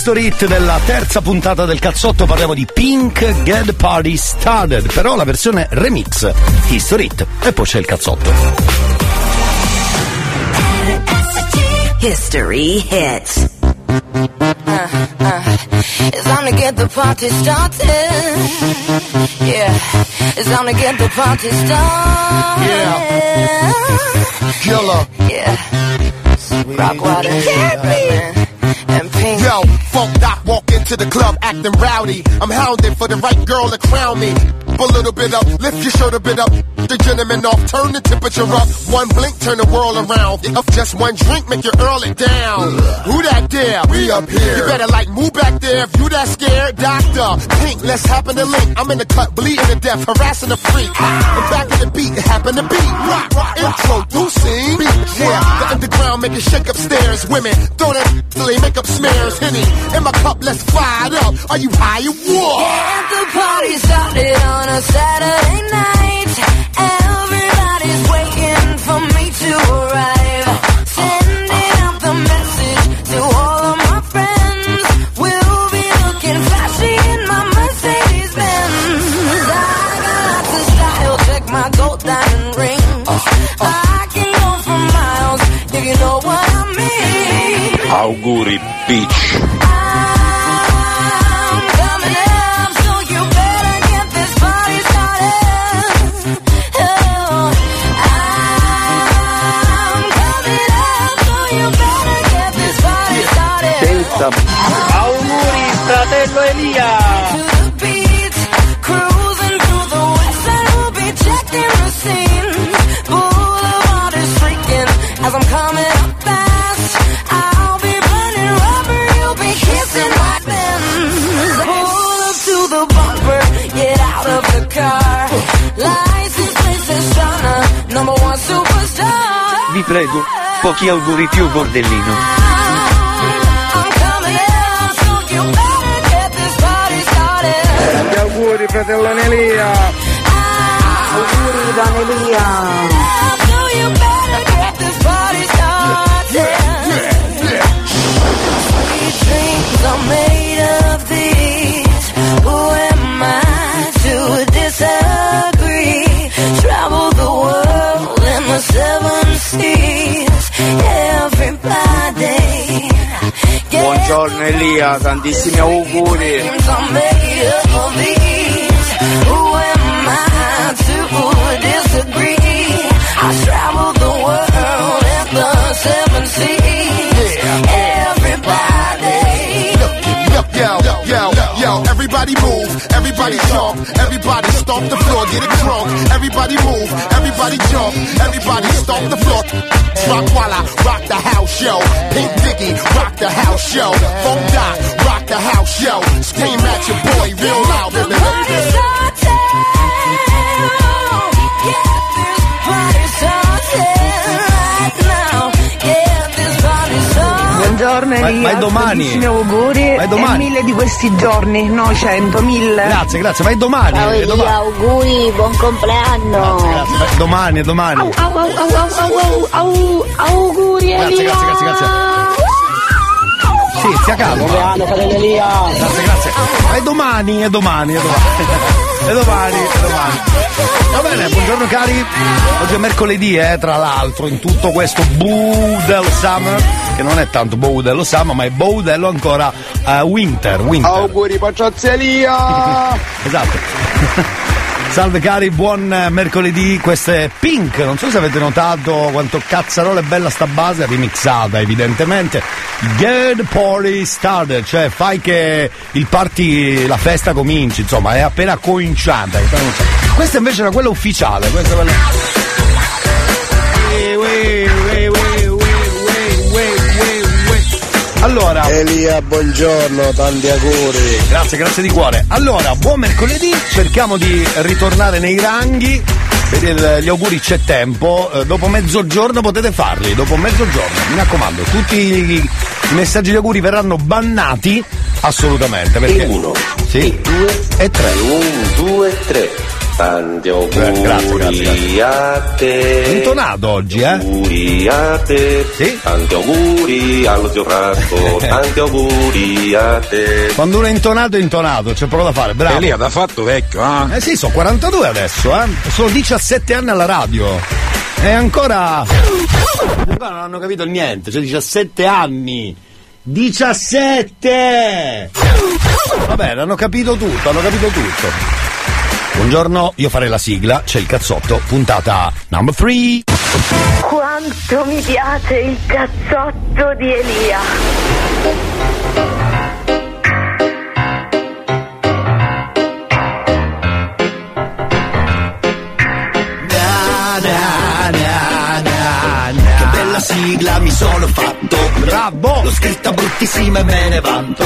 History Hit della terza puntata del cazzotto parliamo di Pink Get Party Started, però la versione remix History Hit e poi c'è il cazzotto. History hits. It's time to get the party started. Yeah, it's time to get the party started. Yeah. Killer. Yeah. Rock water. Candy. And pink. Yo, funk doc walk into the club acting rowdy. I'm hounding for the right girl to crown me. A little bit up, lift your shirt a bit up. The gentleman off, turn the temperature up. One blink, turn the world around. Of just one drink, make you earl it down. Who that there? We up here. You better like move back there if you that scared. Doctor, pink, let's happen to link. I'm in the cut, bleeding to death, harassing the freak. I'm back in the beat, it happen to beat. Rock, rock, introducing. Beat, yeah, the underground make it shake upstairs. Women, throw that till they make up smears. Henny, in my cup, let's fire it up. Are you high or what? Get the party started on a Saturday night. Everybody's waiting for me to arrive. Sending out the message to all of my friends. We'll be looking flashy in my Mercedes Benz. I got lots of style. Check my gold diamond ring. I can go for miles if you know what I mean. Auguri, bitch. Vi prego, pochi auguri più bordellino. I'm coming up, so you better get this party started. Tanti auguri fratello Elia! Auguri Don Elia. So you better get this party started. Sweet dreams are made in the seven seas. Everybody. Yo, yo, yo, yo, everybody move, everybody jump, everybody stomp the floor, get it drunk. Everybody move, everybody jump, everybody stomp the floor. Rock Walla, rock the house, yo. Pink Dicky, rock the house, yo. Funk Doc, rock the house, yo. Scream at your boy real loud, baby. Party started. Buongiorno Elia, ma è domani. tantissimi auguri è domani. e mille di questi giorni, no cento, mille. Grazie, grazie, ma è domani. Ciao Elia, domani. auguri, buon compleanno. Grazie, ma è domani, domani. Au, au, au, au, au, au, auguri Grazie, Elia. grazie, grazie, grazie. Sì, zia fratello Elia! Grazie, grazie. Ma è domani, è domani, è domani. È domani, è domani. Va bene, buongiorno cari. Oggi è mercoledì, eh, tra l'altro, in tutto questo Boo del Summer, che non è tanto Boo dello Summer, ma è Boo dello ancora eh, Winter, Winter. Auguri Paciozzi Elia! Esatto. Salve cari, buon eh, mercoledì, questa è Pink, non so se avete notato quanto cazzarola è bella sta base, remixata evidentemente. Get party started, cioè fai che il party, la festa cominci, insomma, è appena cominciata. Questa invece era quella ufficiale, questa è quella... Allora, Elia, buongiorno, tanti auguri! Grazie, grazie di cuore. Allora, buon mercoledì, cerchiamo di ritornare nei ranghi. Per gli auguri c'è tempo, eh, dopo mezzogiorno potete farli, dopo mezzogiorno, mi raccomando, tutti i, messaggi di auguri verranno bannati assolutamente perché uno, sì, due, e tre. un, due, tre. Tanti Eh, grazie, auguri a te. Intonato oggi, eh? Auguri a te. Sì. Tanti auguri allo zio Franco. Tanti auguri a te. Quando uno è intonato è intonato, c'è poco da fare, bravo. Elia da fatto vecchio, eh? Eh sì, sono 42 adesso, eh. Sono 17 anni alla radio. E ancora. Ancora non hanno capito niente, cioè 17 anni. 17! Va bene, hanno capito tutto, hanno capito tutto. Buongiorno, io farei la sigla, c'è il cazzotto, puntata number 3. Quanto mi piace il cazzotto di Elia. Che bella sigla mi sono fatto Bravo! L'ho scritta bruttissima e me ne vanto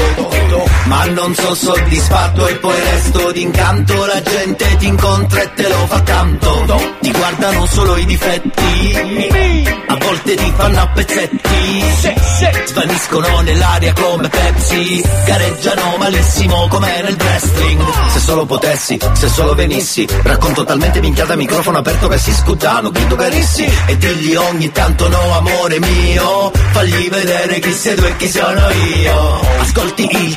Ma non sono soddisfatto e poi resto d'incanto. La gente ti incontra e te lo fa tanto. Ti guardano solo i difetti. A volte ti fanno a pezzetti. Svaniscono nell'aria come Pepsi. Gareggiano malissimo come nel wrestling. Se solo potessi, se solo venissi Racconto talmente minchiata microfono aperto che si scuttano Grido carissi. E digli ogni tanto no amore mio Fagli vedere chi sei tu e chi sono io. Ascolti il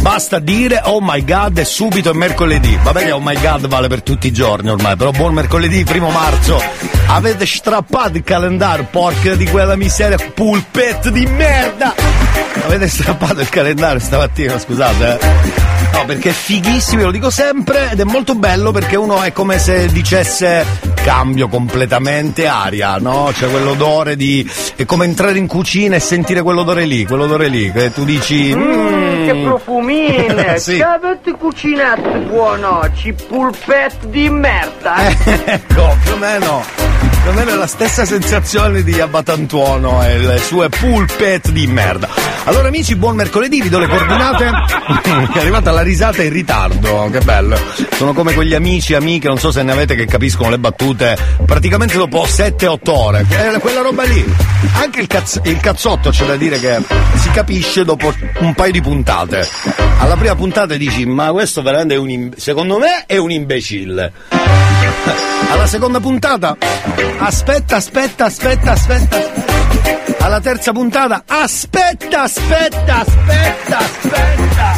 Basta dire oh my god e subito è mercoledì. Vabbè che oh my god vale per tutti i giorni ormai, però buon mercoledì, primo marzo. Avete strappato il calendario, porca di quella miseria, pulpet di merda! Avete strappato il calendario stamattina, scusate, eh. No, perché è fighissimo, lo dico sempre, ed è molto bello perché uno è come se dicesse cambio completamente aria, no? C'è quell'odore di. è come entrare in cucina e sentire quell'odore lì, quell'odore lì, che tu dici. Mmm, che "Mm". profumine! Sì. Che avete cucinato buono! Ci pulpet di merda! ecco, più o meno. Meno è la stessa sensazione di Abbatantuono e le sue pulpet di merda. Allora amici, buon mercoledì, vi do le coordinate. è arrivata la risata in ritardo, che bello. Sono come quegli amici, amiche, non so se ne avete che capiscono le battute praticamente dopo 7-8 ore. È quella roba lì. Anche il, cazz- il cazzotto c'è da dire che si capisce dopo un paio di puntate. Alla prima puntata dici, ma questo veramente è un im- secondo me è un imbecille. Alla seconda puntata, aspetta, aspetta, aspetta, aspetta. Alla terza puntata, aspetta, aspetta, aspetta, aspetta.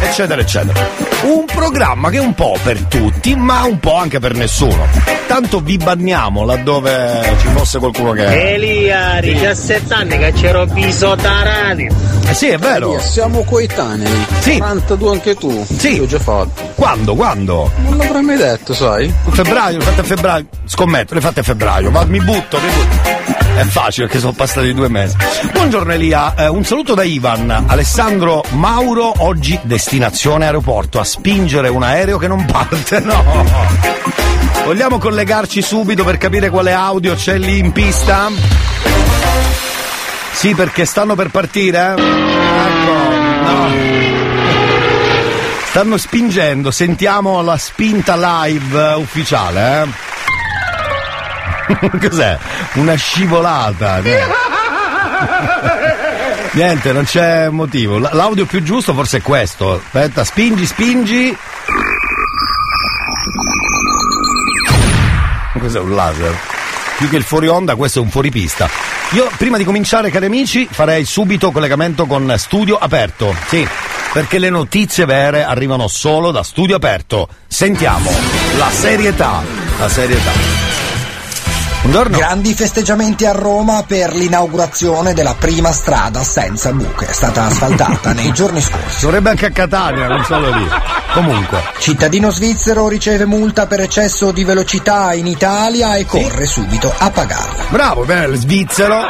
Eccetera, eccetera. Un programma che è un po' per tutti, ma un po' anche per nessuno. Tanto vi banniamo laddove ci fosse qualcuno che. Elia, 17 anni che c'ero viso da radio. Eh sì, è vero. Elia, siamo coetanei. Sì. 42 anche tu. Sì. Io ho già fatto. Quando? Quando? Non l'avrei mai detto, sai? Febbraio, le fate a febbraio. Scommetto, le fate a febbraio. Ma mi butto, mi butto. È facile perché sono passati due mesi. Buongiorno Elia, Eh, un saluto da Ivan. Alessandro Mauro, oggi destinazione aeroporto, a spingere un aereo che non parte, no. Vogliamo collegarci subito per capire quale audio c'è lì in pista? Sì, perché stanno per partire? Ecco, no. Stanno spingendo, sentiamo la spinta live eh, ufficiale, eh? Cos'è? Una scivolata. Niente. Niente, non c'è motivo. L- L'audio più giusto forse è questo. Aspetta, spingi, spingi. Cos'è un laser? Più che il fuori onda, questo è un fuoripista. Io prima di cominciare, cari amici, farei subito collegamento con studio aperto. Sì, perché le notizie vere arrivano solo da studio aperto. Sentiamo la serietà. La serietà. Buongiorno. Grandi festeggiamenti a Roma per l'inaugurazione della prima strada senza buche. È stata asfaltata nei giorni scorsi. Dovrebbe anche a Catania, non solo lì. Comunque. Cittadino svizzero riceve multa per eccesso di velocità in Italia e corre subito a pagarla. Bravo, bene, svizzero.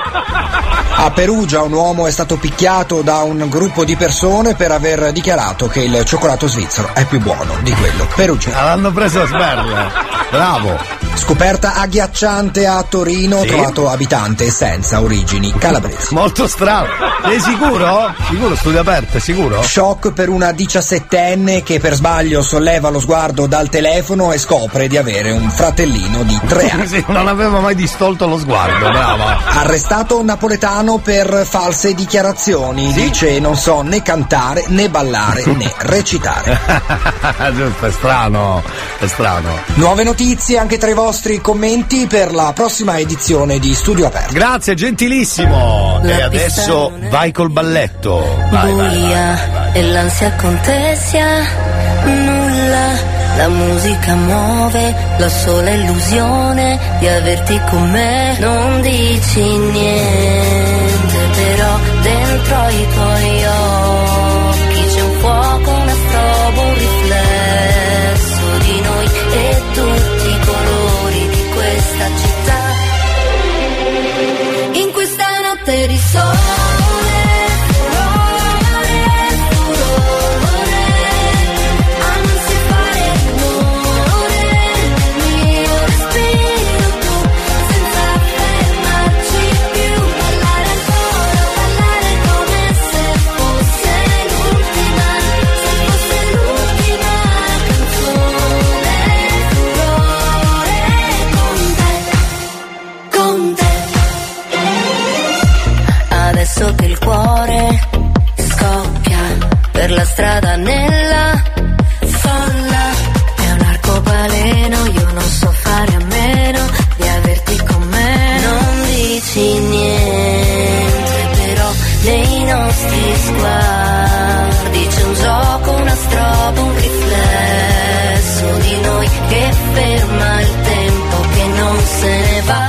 A Perugia un uomo è stato picchiato da un gruppo di persone per aver dichiarato che il cioccolato svizzero è più buono di quello perugiano. L'hanno preso a sberla. Bravo. Scoperta agghiacciante a Torino ho Sì. trovato abitante senza origini calabresi. Molto strano. Sei sicuro? Sicuro, studio aperto, è sicuro? Shock per una diciassettenne che per sbaglio solleva lo sguardo dal telefono e scopre di avere un fratellino di tre anni. Sì, non aveva mai distolto lo sguardo, brava. Arrestato un napoletano per false dichiarazioni. Dice non so né cantare né ballare né recitare. Giusto, è strano, è strano. Nuove notizie anche tra i vostri commenti per la prossima edizione di Studio Aperto. Grazie, gentilissimo. E adesso vai col balletto. Vai, vai, vai. buia e l'ansia contessa nulla la musica muove la sola illusione di averti con me non dici niente però dentro i tuoi occhi questa notte di strada nella folla è un arcobaleno, io non so fare a meno di averti con me. Non dici niente, però nei nostri sguardi c'è un gioco, una strobo, un riflesso di noi che ferma il tempo che non se ne va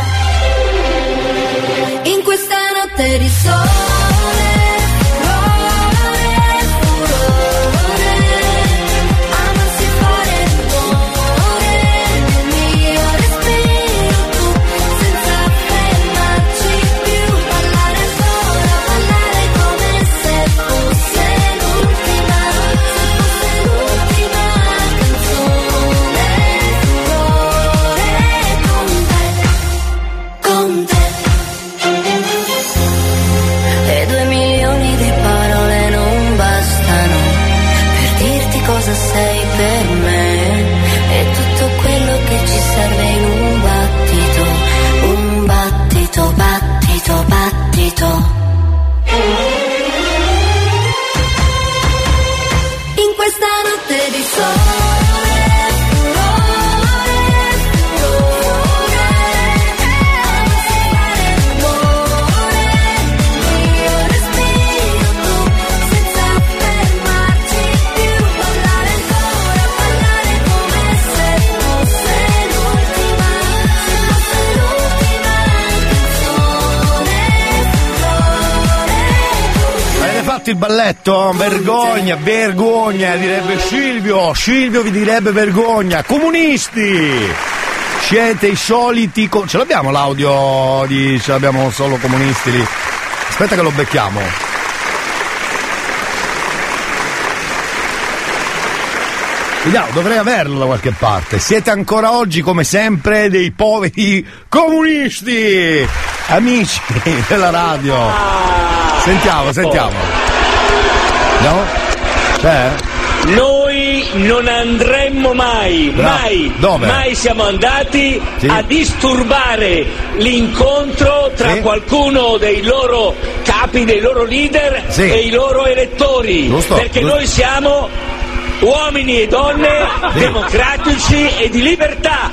in questa notte di sole. solito. Il balletto? Vergogna, vergogna, direbbe Silvio. Silvio vi direbbe vergogna. Comunisti! Siete i soliti. co- ce l'abbiamo l'audio di. Ce l'abbiamo solo comunisti lì. Aspetta che lo becchiamo. Vediamo, dovrei averlo da qualche parte. Siete ancora oggi, come sempre, dei poveri comunisti! Amici della radio. Sentiamo, sentiamo. Andiamo? C'è? Noi non andremmo mai, Bra- mai, Dove? mai siamo andati Sì. a disturbare l'incontro tra Sì. qualcuno dei loro capi, dei loro leader Sì. e i loro elettori. Giusto, perché giusto. noi siamo uomini e donne democratici e di libertà.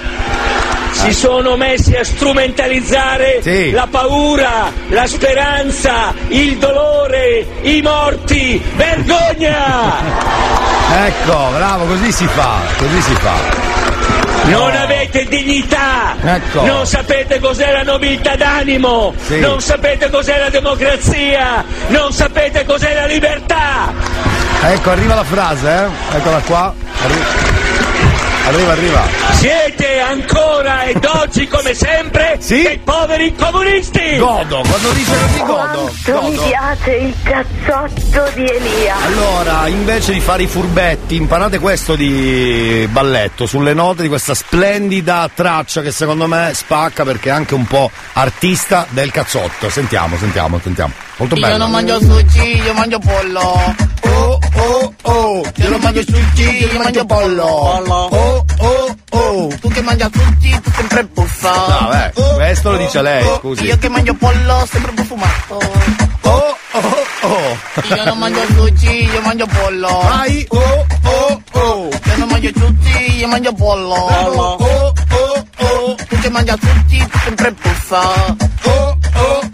Si sono messi a strumentalizzare Sì. la paura, la speranza, il dolore, i morti. Vergogna! Ecco, bravo, così si fa, così si fa. Non avete dignità! Ecco. Non sapete cos'è la nobiltà d'animo! Sì. Non sapete cos'è la democrazia! Non sapete cos'è la libertà! Ecco, arriva la frase, eh? Eccola qua. Arri- Arriva, arriva. Siete ancora ed oggi come sempre dei poveri comunisti! Godo, quando dice così godo. Quanto mi piace il cazzotto di Elia. Allora, invece di fare i furbetti, imparate questo di balletto sulle note di questa splendida traccia che secondo me spacca perché è anche un po' artista del cazzotto. Sentiamo, sentiamo, sentiamo. Molto bello. Io non mangio sushi, io mangio pollo. Oh, oh, oh. Io non mangio sushi, io mangio pollo. Oh, oh, oh. Tu che mangi sushi, tu sempre puzza. No, beh, questo lo dice lei, scusi. Io che mangio pollo, sempre profumato. Oh, oh, oh. Io non mangio sushi, io mangio pollo. Vai, oh, oh, oh. Io non mangio sushi, io mangio pollo. Oh, oh, oh. Tu che mangi sushi, tu sempre puzza. Oh, oh,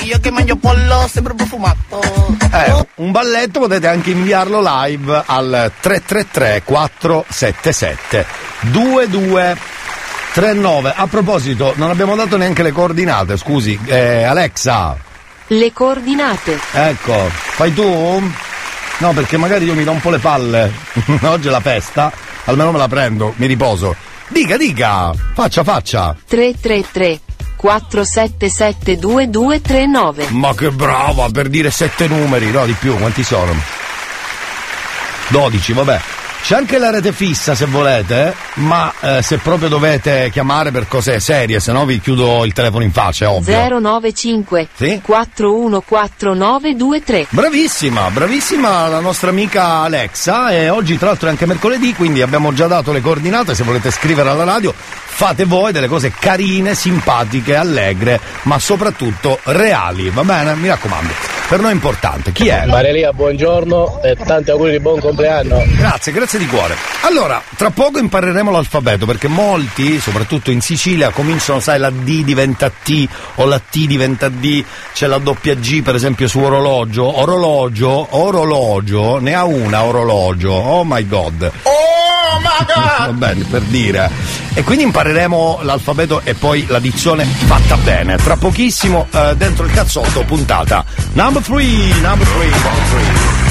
oh. Io che mangio pollo, sempre profumato. Eh, un balletto potete anche inviarlo live al 333 477 2239. A proposito, non abbiamo dato neanche le coordinate, scusi. Eh, Alexa, Le coordinate. ecco, fai tu? No, perché magari io mi rompo le palle. Oggi è la festa, almeno me la prendo, mi riposo. Dica, dica, faccia, faccia. 333 477 2239. Ma che brava per dire sette numeri, no di più, quanti sono? 12, vabbè. C'è anche la rete fissa se volete, ma eh, se proprio dovete chiamare per cose serie, se no vi chiudo il telefono in faccia, è ovvio. 095 Sì? 414923. Bravissima, bravissima la nostra amica Alexa e oggi tra l'altro è anche mercoledì, quindi abbiamo già dato le coordinate, se volete scrivere alla radio fate voi delle cose carine, simpatiche, allegre, ma soprattutto reali, va bene? Mi raccomando, per noi è importante. Chi è? Marelia, buongiorno e tanti auguri di buon compleanno. Grazie, grazie di cuore. Allora, tra poco impareremo l'alfabeto perché molti, soprattutto in Sicilia, cominciano, sai, la D diventa T o la T diventa D, c'è la doppia G per esempio su orologio, orologio, orologio, ne ha una orologio, oh my god. Oh my Va bene, per dire. E quindi impareremo l'alfabeto e poi la dizione fatta bene. Tra pochissimo eh, dentro il cazzotto puntata. Number 3, number 3, number 3.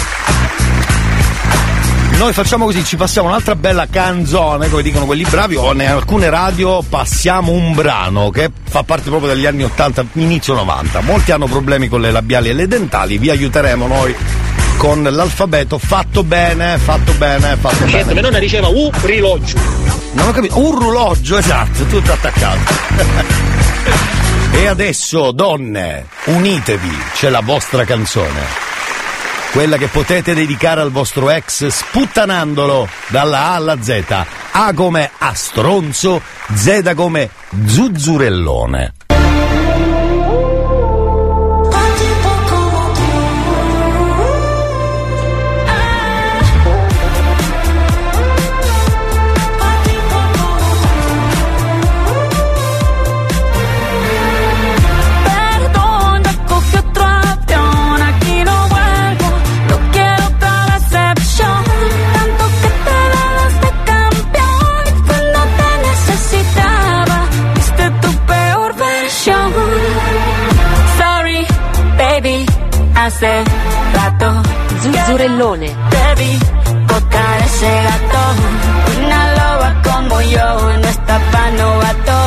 Noi facciamo così, ci passiamo un'altra bella canzone, come dicono quelli bravi, o in alcune radio passiamo un brano che fa parte proprio degli anni 80, inizio 90. Molti hanno problemi con le labiali e le dentali, vi aiuteremo noi con l'alfabeto fatto bene, fatto bene, fatto Certo, bene. mia nonna diceva un rilogio. Non ho capito, un rulogio, esatto, tutto attaccato. e adesso, donne, unitevi, c'è la vostra canzone. Quella che potete dedicare al vostro ex sputtanandolo dalla A alla Z. A come a stronzo, Z come zuzzurellone. Zuzzurellone. Debí tocar ese gato. Una loba como yo no está pa' novato.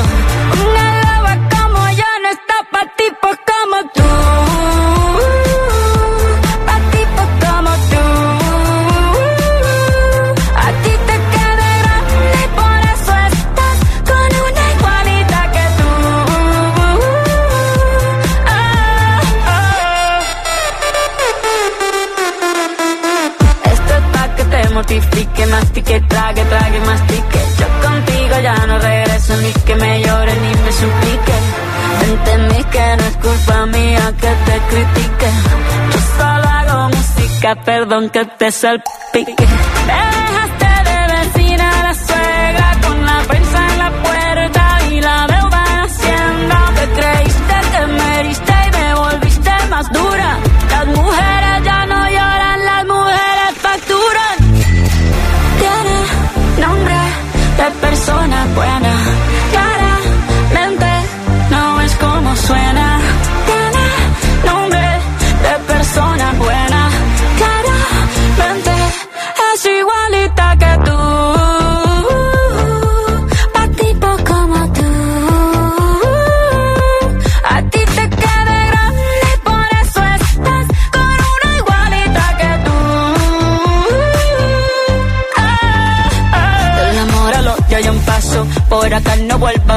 Culpa mía que te critique. Yo solo hago música, perdón que te salpique. Dejaste de vecina a la suegra con la prensa en la puerta y la deuda en Hacienda. Te creíste que me heriste y me volviste más dura. Las mujeres ya no lloran, las mujeres facturan. Tiene nombre de persona buena.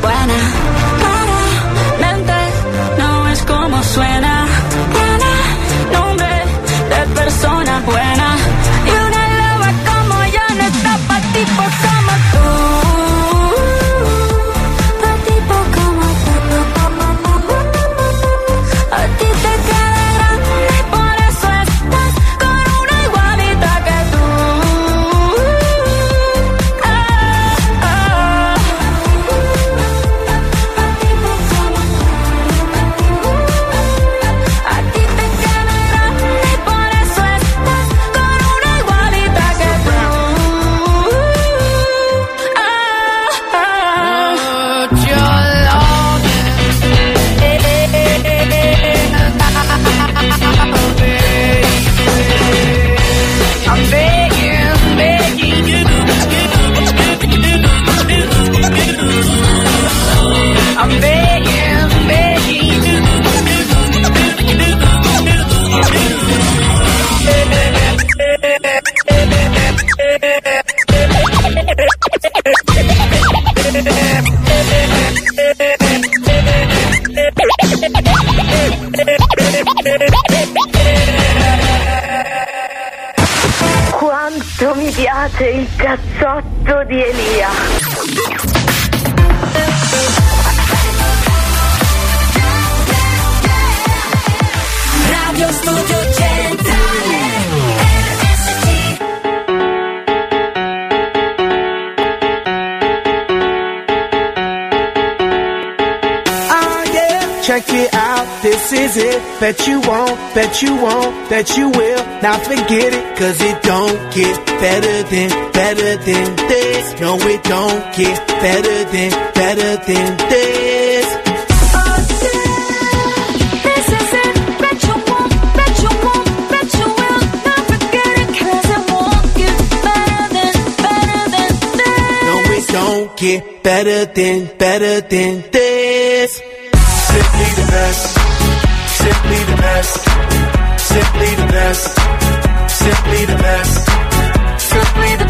Buena. Quanto il cazzotto di Elia. Radio Studio Centrale RSC Ah yeah, check it out, this is it. Bet you won't, bet you won't, bet you will. Now forget it, cause it don't get better than, better than this. No, it don't get better than, better than this. This is it, bet you won't, bet you won't, bet you will. Not forget it, cause it won't get better than, better than this. No, it don't get better than, better than this. Simply the best, simply the best, simply the best, simply the best, simply the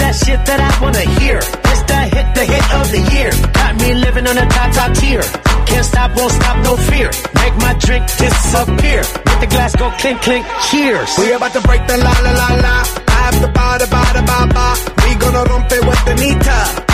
That shit that I wanna hear. This that hit, the hit of the year. Got me living on a top, top tier. Can't stop, won't stop, no fear. Make my drink disappear. Let the glass go clink, clink, cheers. We about to break the la la la la. I have the ba da ba da ba ba. We gonna rompe with the nita.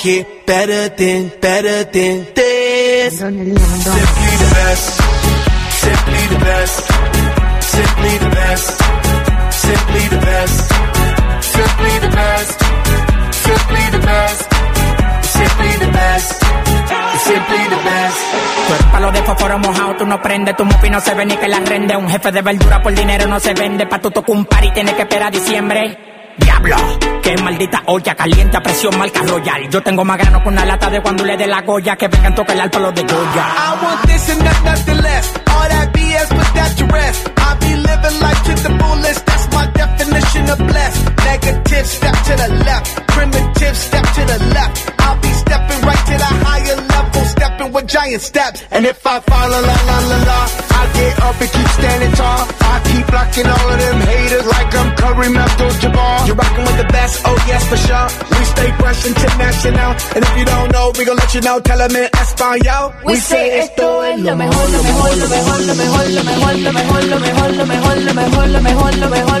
get better than, better than this. Simply the best, simply the best, simply the best, simply the best, simply the best, simply the best, simply the best, simply the best. Tú eres palo de fósforo mojado, tú no prendes, tu mufi no se ve ni que la rende. Un jefe de verdura por dinero no se vende, pa' tu tocar un par y tienes que esperar a diciembre. Diablo, qué maldita olla caliente a presión marca royal. Yo tengo más grano con una lata de cuando le dé la goya que vengan tocar el palo de Goya. I want this and not nothing less. All that BS, put that to rest. I be living life to the fullest. My definition of blessed. Negative step to the left. Primitive step to the left. I'll be stepping right to the higher level, stepping with giant steps. And if I fall, la la la la I get up and keep standing tall. I keep blocking all of them haters like I'm Curry Abdul-Jabbar. You're rocking with the best, oh yes for sure. We stay fresh international, and if you don't know, we gon' let you know. Tell them in Espanol. We say esto es lo mejor, lo mejor, lo mejor, lo mejor, lo mejor, lo mejor, lo mejor, lo mejor, lo mejor, lo mejor, lo mejor, lo mejor,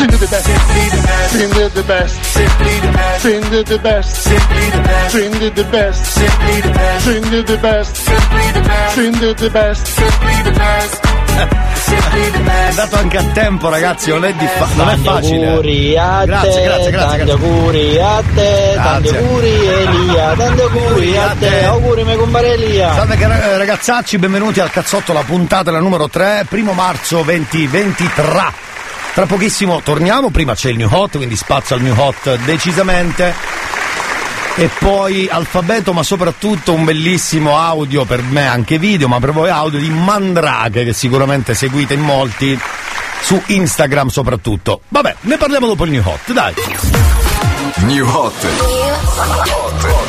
Simply the best. Simply the best. Simply the best. Simply the best. Simply the best. Simply the best. Simply the best. Simply the best. Simply the best. Simply the best. Simply the best. Simply the best. Simply the È best. andato anche a tempo, ragazzi, non è, diffa- non è Tanti facile. auguri a Grazie, te, grazie, grazie, tanti grazie. auguri a te, tanti auguri Elia, tanti auguri a te, auguri mio compare Elia. Salve eh, ragazzacci, benvenuti al cazzotto, la puntata la numero 3, primo marzo 2023. Tra pochissimo torniamo, prima c'è il new hot, quindi spazio al new hot decisamente. E poi alfabeto, ma soprattutto un bellissimo audio per me, anche video, ma per voi audio di Mandrake che sicuramente seguite in molti su Instagram soprattutto. Vabbè, ne parliamo dopo il new hot, dai. New Hot.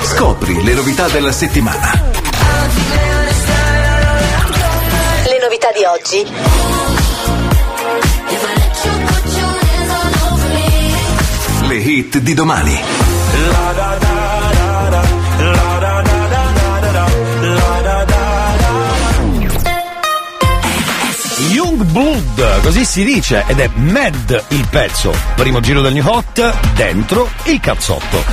Scopri le novità della settimana. Le novità di oggi. Hit di domani. Young Blood, così si dice, ed è Mad il pezzo. Primo giro del New Hot, dentro il cazzotto.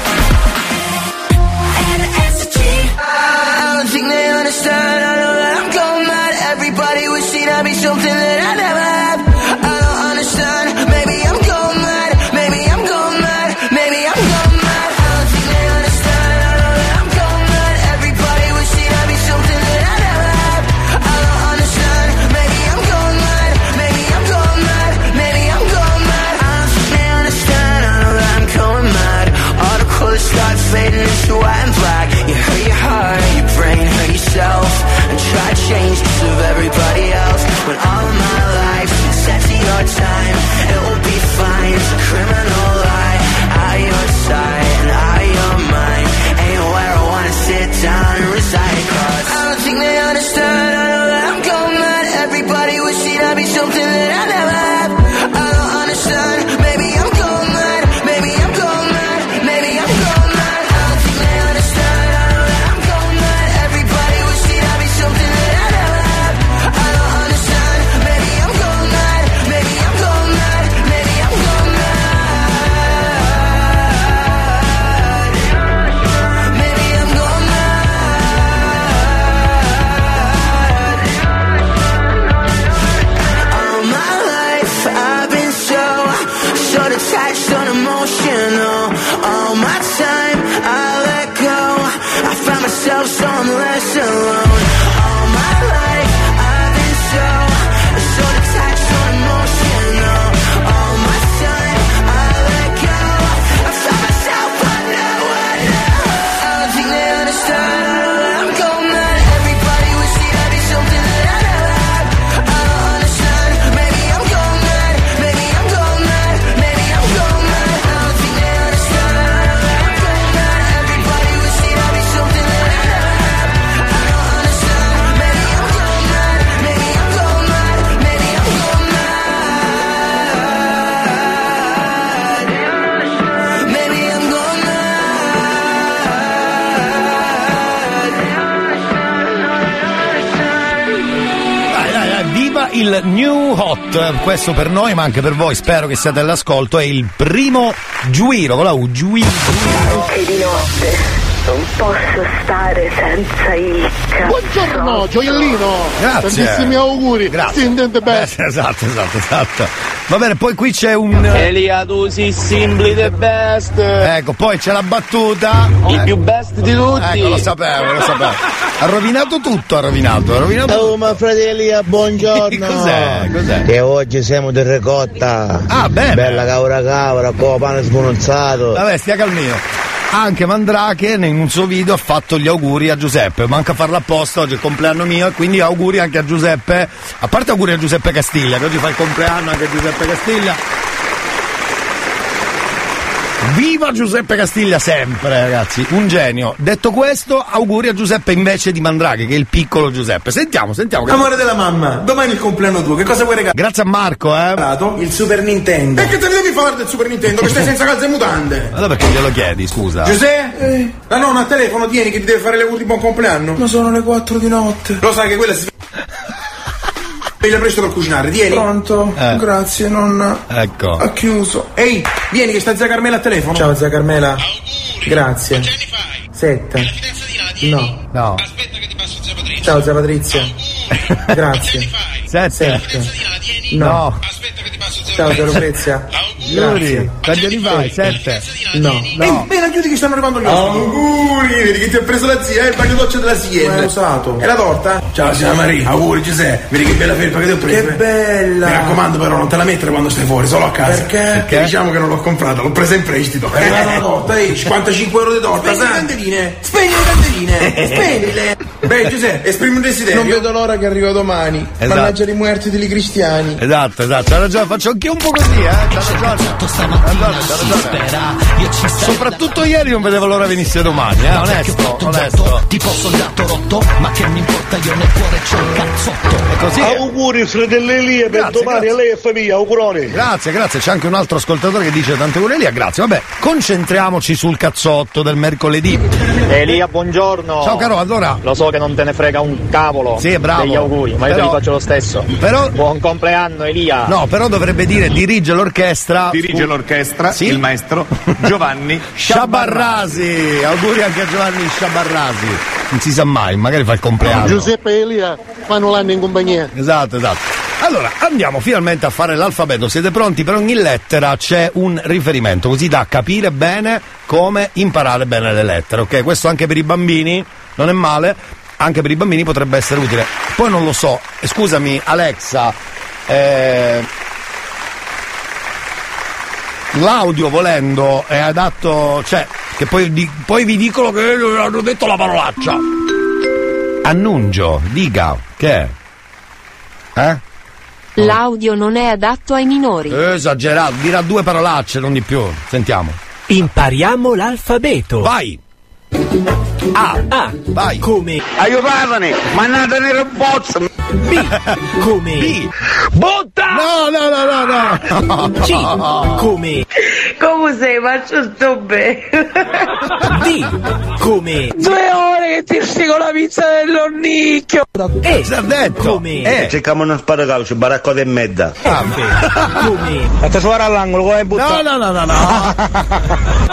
I don't think they understand. I know that I'm going mad. Everybody wishing I'd be something that I never Questo per noi, ma anche per voi, spero che siate all'ascolto. È il primo Giuiro con la U, Giuiro. Anche di notte. non posso stare senza il. Buongiorno, gioiellino. Grazie. Tantissimi auguri. Grazie. Sì, intende best. Eh, esatto, esatto, esatto. Va bene, poi qui c'è un. Elia, tu sei simply the best. Ecco, poi c'è la battuta. Il più best di tutti. Ecco, lo sapevo, lo sapevo. Ha rovinato tutto, ha rovinato, ha rovinato Oh, ma fratelli, buongiorno. Cos'è? Cos'è? Che oggi siamo di ricotta. Ah, bene. Bella cavora cavora, con pane smonozzato. Vabbè, stia calmino. Anche Mandrake in un suo video ha fatto gli auguri a Giuseppe. Manca farlo apposta, oggi è il compleanno mio e quindi auguri anche a Giuseppe. A parte auguri a Giuseppe Castiglia, che oggi fa il compleanno anche Giuseppe Castiglia. Viva Giuseppe Castiglia sempre, ragazzi, un genio. Detto questo, auguri a Giuseppe invece di Mandrake, che è il piccolo Giuseppe. Sentiamo, sentiamo. Amore della mamma, domani è il compleanno tuo, che cosa vuoi regalare? Grazie a Marco, eh. Il Super Nintendo. E che te ne devi fare del Super Nintendo? Che stai senza calze e mutande? Allora perché glielo chiedi, scusa? Giuseppe? La nonna al telefono tieni che ti deve fare le auguri di buon compleanno. Ma sono le 4 di notte. Lo sai che quella si sveglia presto per cucinare, tieni. Pronto? Eh. Grazie, nonna. Ecco. Ha chiuso. Ehi, vieni che sta zia Carmela al telefono. Ciao zia Carmela. Grazie. Sette. No. No. Ciao zia Patrizia. Grazie. Sette. No. Ciao zia Lucrezia. Yuri, quanti anni fai? Sette. No. No. Ehi, bene, chiudi che stanno arrivando gli ospiti. Auguri, vedi che ti ha preso la zia, eh, il bagno doccia della zia. Ma usato. E la torta? Ciao zia Maria, auguri Giuseppe. Vedi che bella felpa che ti ho preso. Che bella. Mi raccomando però, non te la mettere quando stai fuori, solo a casa. Perché? diciamo che non l'ho comprata, l'ho presa in prestito. È arrivata la torta, ehi, 55 euro di torta. Spegni le candeline. Spegni le candeline. Spegnile. Beh, Giuseppe, esprimi un desiderio. Non vedo l'ora che arriva domani. Esatto. Mannaggia i muerti degli cristiani. Esatto, esatto, ha ragione, faccio anch'io un po' così, eh. C'ha ragione. Ha ragione, c'ha ragione. Soprattutto ieri non vedevo l'ora venisse domani, eh. Onesto, onesto. Tipo soldato rotto, ma che mi importa io nel cuore c'ho un cazzotto. È così. Auguri fratelli Elia per Grazie, domani grazie. a lei e famiglia, auguroni. Grazie, grazie. C'è anche un altro ascoltatore che dice tante auguri Elia, grazie. Vabbè, concentriamoci sul cazzotto del mercoledì. Elia, buongiorno. Ciao caro, allora. Lo so che non te ne frega un cavolo Sì, bravo. degli auguri, ma io te Però- li faccio lo stesso. Però- Buon compleanno Elia. No, però dovrebbe dire dirige l'orchestra. Dirige l'orchestra Sì? il maestro Giovanni Sciabarrasi. Auguri anche a Giovanni Sciabarrasi. Non si sa mai, magari fa il compleanno. Giuseppe Elia fanno l'anno in compagnia. Esatto, esatto. Allora, andiamo finalmente a fare l'alfabeto. Siete pronti? Per ogni lettera c'è un riferimento, così da capire bene come imparare bene le lettere, ok? Questo anche per i bambini non è male, anche per i bambini potrebbe essere utile. Poi non lo so, scusami Alexa, eh, l'audio volendo è adatto, cioè, che poi, di- poi vi dicono che hanno detto la parolaccia. Annuncio, dica, che è? Eh? L'audio non è adatto ai minori. Esagerato, dirà due parolacce, non di più. Sentiamo. Impariamo l'alfabeto. Vai! A. A. Vai. Come Aiutatemi, mannatene il bozzo. B. Come B. Botta. No, no, no, no, no. C. Come Come sei? Faccio sto bene. D. Come Due ore che ti stico la pizza dell'ornicchio. E. Si detto. Come Eh. Cerchiamo uno sparacaucio, baracco di merda. F. Come A te suora all'angolo, come No, no, no, no, no.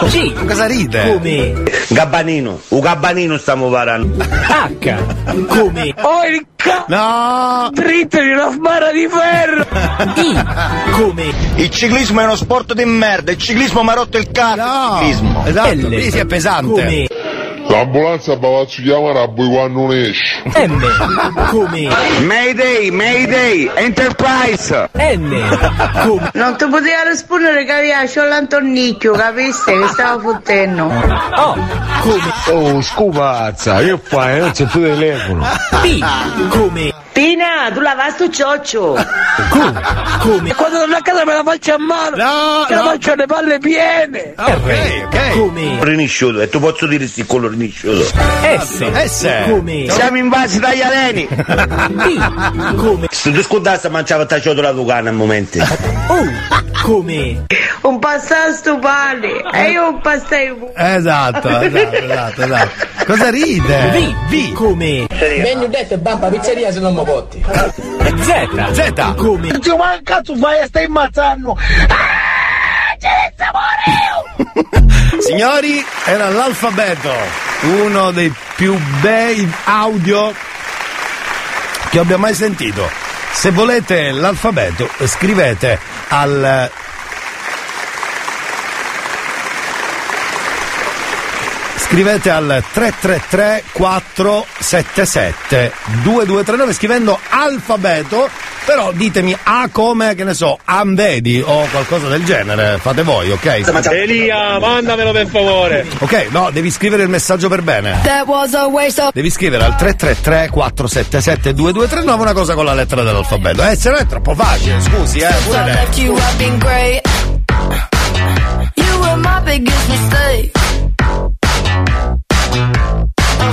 G. Cosa ride? Come Gabbanino, un gabbanino stiamo parlando. H. Come Oh, il c***o! No! Dritto di una sbarra di ferro! I. Come Il ciclismo è uno sport di merda, il ciclismo mi ha rotto il cazzo. No. Ciclismo. Esatto, lì si è pesante. Come L'ambulanza va a chiamare a voi quando non esce. M. Come Mayday, Mayday, Enterprise! N. Come Non ti poteva rispondere che aveva c'ho l'antonnicchio, capiste? Che stava fottendo. O. Come Oh, scupazza, io fai, non c'è più telefono. P. Come Pina, tu lava sto cioccio. Q. Come Quando torno a casa me la faccio a mano! No, che la no. faccio alle palle piene! Ah, ok, ok. Come Rinisciuto, e tu posso dire sti collo rinisciuto. S. S. Come Siamo invasi dagli alieni! T. Come Se tu scudassi mangiava tacciato la Lucana al momento. O. Come Un pastato pane. E io un pastato Esatto, esatto, esatto, esatto. Cosa ride? V. V. Come Vengo detto e bamba pizzeria se non mi botti! Z. Z. Come che cazzo fai? Stai immazzando! Ah, c'è il sapore! Signori, era l'alfabeto. uno dei più bei audio che abbia mai sentito. Se volete l'alfabeto, scrivete al scrivete al 333 477 2239 scrivendo alfabeto però ditemi A come che ne so Ambedi o qualcosa del genere fate voi ok Elia, mandamelo per favore. ok no devi scrivere il messaggio per bene That was a waste of. devi scrivere al 333 477 2239 una cosa con la lettera dell'alfabeto eh se no è troppo facile scusi eh pure lei. You were my biggest mistake.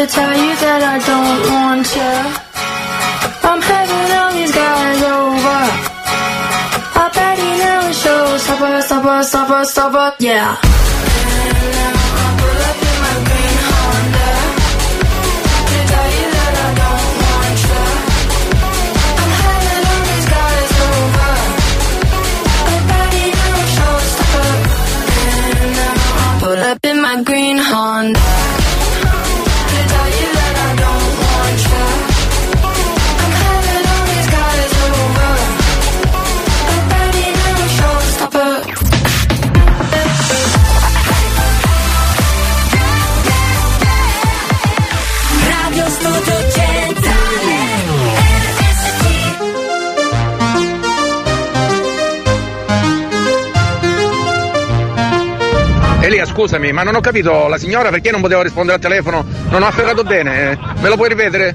To tell you that I don't want you. I'm having all these guys over. I bet he never shows. Stopper, stopper, stopper, stopper, yeah. Pull scusami, ma non ho capito la signora perché non poteva rispondere al telefono? Non ho afferrato bene. eh. Me lo puoi ripetere?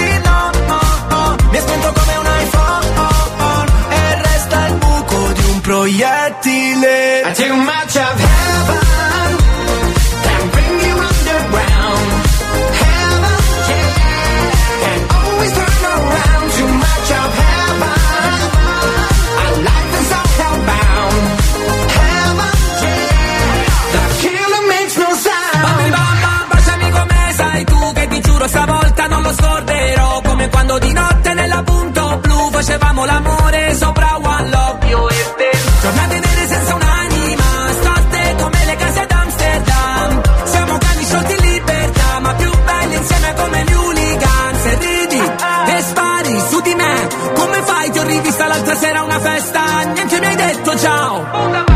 proiettile Too much of heaven can bring you underground. Heaven, yeah, can always turn around. Too much of heaven, our life is all hellbound. Heaven, yeah, the killer makes no sound. Bambi bamba, baciami come sai tu che ti giuro stavolta non lo scorderò Come quando di notte nella punto blu facevamo l'amore sopra stasera una festa, niente mi hai detto ciao.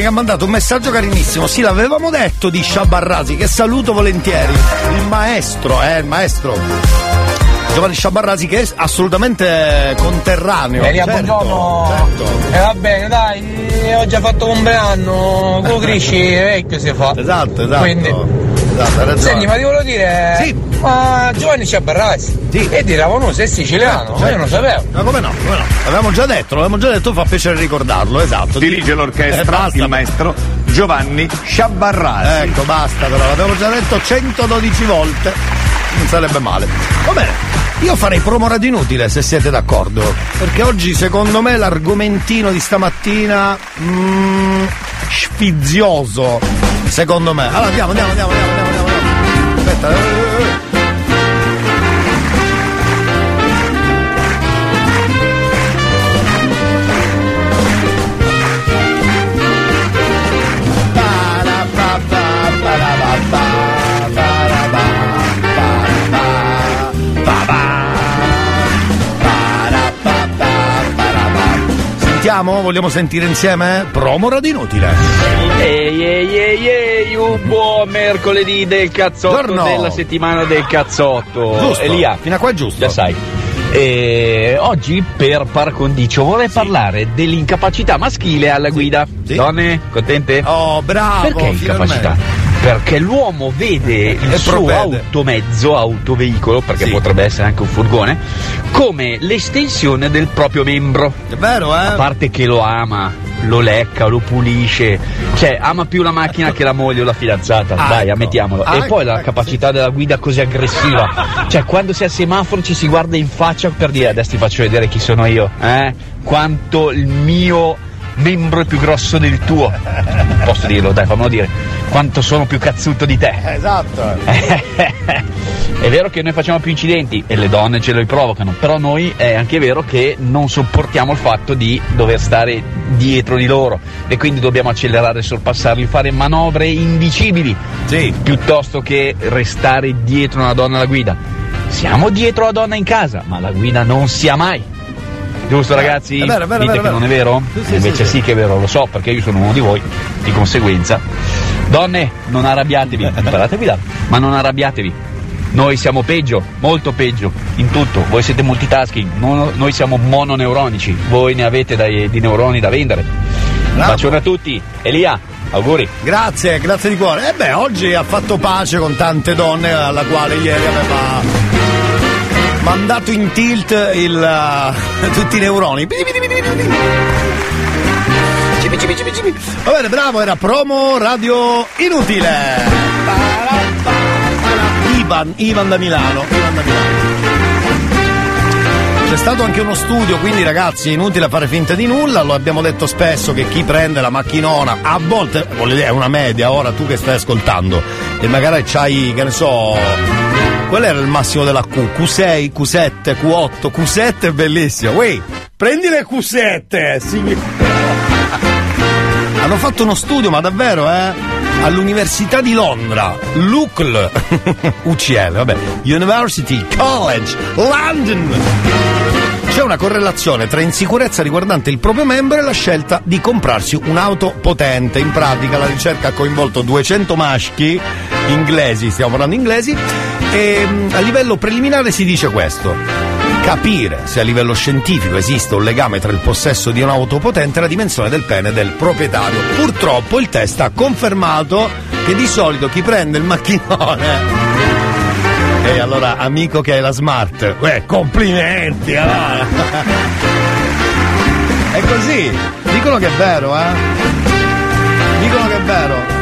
Anthony che ha mandato un messaggio carinissimo. Sì, l'avevamo detto di Shabarrasi, che saluto volentieri. Il maestro, eh, il maestro. Giovanni Shabarrasi che è assolutamente conterraneo. Elia, certo, buongiorno. certo. E va bene, dai, ho già fatto compleanno, tu cresci vecchio si fa. Esatto, esatto. Quindi. Esatto, hai ragione. Senti, ma ti volevo dire. Sì. Ma Giovanni Ciabarrasi. Sì. E di Ravonoso è siciliano, ma io non sapevo. Ma come no? Come no? L'avevamo già detto, l'avevamo già detto, fa piacere ricordarlo, esatto. Dirige l'orchestra Eh, basta. il maestro Giovanni Sciabarrasi. Ecco, basta però, l'abbiamo già detto 112 volte. Non sarebbe male. Va bene. Io farei promo radio inutile se siete d'accordo. Perché oggi secondo me l'argomentino di stamattina. Mm, sfizioso. Secondo me. Allora andiamo, andiamo, andiamo, andiamo, andiamo, andiamo. Sentiamo? Vogliamo sentire insieme? Promo radio inutile. Ehi ehi ehi ehi, un buon mercoledì del cazzotto Buongiorno. della settimana del cazzotto. Giusto. Elia, Fino a qua è giusto. già sai. E oggi per par condicio vorrei parlare dell'incapacità maschile alla guida. Donne, contente? Oh, bravo! Perché incapacità? finalmente. Perché l'uomo vede il E suo automezzo, autoveicolo, perché Sì. potrebbe essere anche un furgone, come l'estensione del proprio membro. È vero, A eh? parte che lo ama, lo lecca, lo pulisce, cioè ama più la macchina che la moglie o la fidanzata, Ah, dai, ecco. ammettiamolo. Ah, e poi la ecco, capacità della guida così aggressiva, cioè quando sei al semaforo ci si guarda in faccia per dire adesso ti faccio vedere chi sono io, eh? Quanto il mio membro è più grosso del tuo. Posso dirlo, dai, fammelo dire. Quanto sono più cazzuto di te. Esatto. È vero che noi facciamo più incidenti e le donne ce lo provocano, però noi è anche vero che non sopportiamo il fatto di dover stare dietro di loro e quindi dobbiamo accelerare, sorpassarli, fare manovre indicibili Sì. piuttosto che restare dietro una donna alla guida. Siamo dietro la donna in casa, ma la guida non sia mai. Giusto ragazzi? è vero, è vero, Dite è vero, che non è vero? Sì, sì, Invece sì, sì, che è vero, lo so perché io sono uno di voi, di conseguenza. Donne, non arrabbiatevi, imparate a guidare, ma non arrabbiatevi. Noi siamo peggio, molto peggio, in tutto. Voi siete multitasking, no- noi siamo mononeuronici, voi ne avete dai- di neuroni da vendere. Bravo. Bacione a tutti. Elia, auguri. Grazie, grazie di cuore. E beh, oggi ha fatto pace con tante donne alla quale ieri aveva mandato in tilt il, eh, tutti i neuroni. Va bene, bravo, era promo radio inutile. Ivan, Ivan da Milano, Ivan da Milano. C'è stato anche uno studio, quindi ragazzi è inutile fare finta di nulla, lo abbiamo detto spesso che chi prende la macchinona, a volte, è una media, ora tu che stai ascoltando, e magari c'hai, che ne so, qual era il massimo della Q? Q6, Q7, Q8, Q7 è bellissimo, Uè, prendi le Q7, sì. Hanno fatto uno studio, ma davvero, eh? All'Università di Londra, l'UCL, UCL, vabbè, University College London. C'è una correlazione tra insicurezza riguardante il proprio membro e la scelta di comprarsi un'auto potente. In pratica la ricerca ha coinvolto 200 maschi inglesi, stiamo parlando inglesi, e mm, a livello preliminare si dice questo. Capire se a livello scientifico esiste un legame tra il possesso di un'auto potente e la dimensione del pene del proprietario. Purtroppo il test ha confermato che di solito chi prende il macchinone e allora, amico che hai la smart, uè, complimenti, allora. È così, dicono che è vero, eh? dicono che è vero.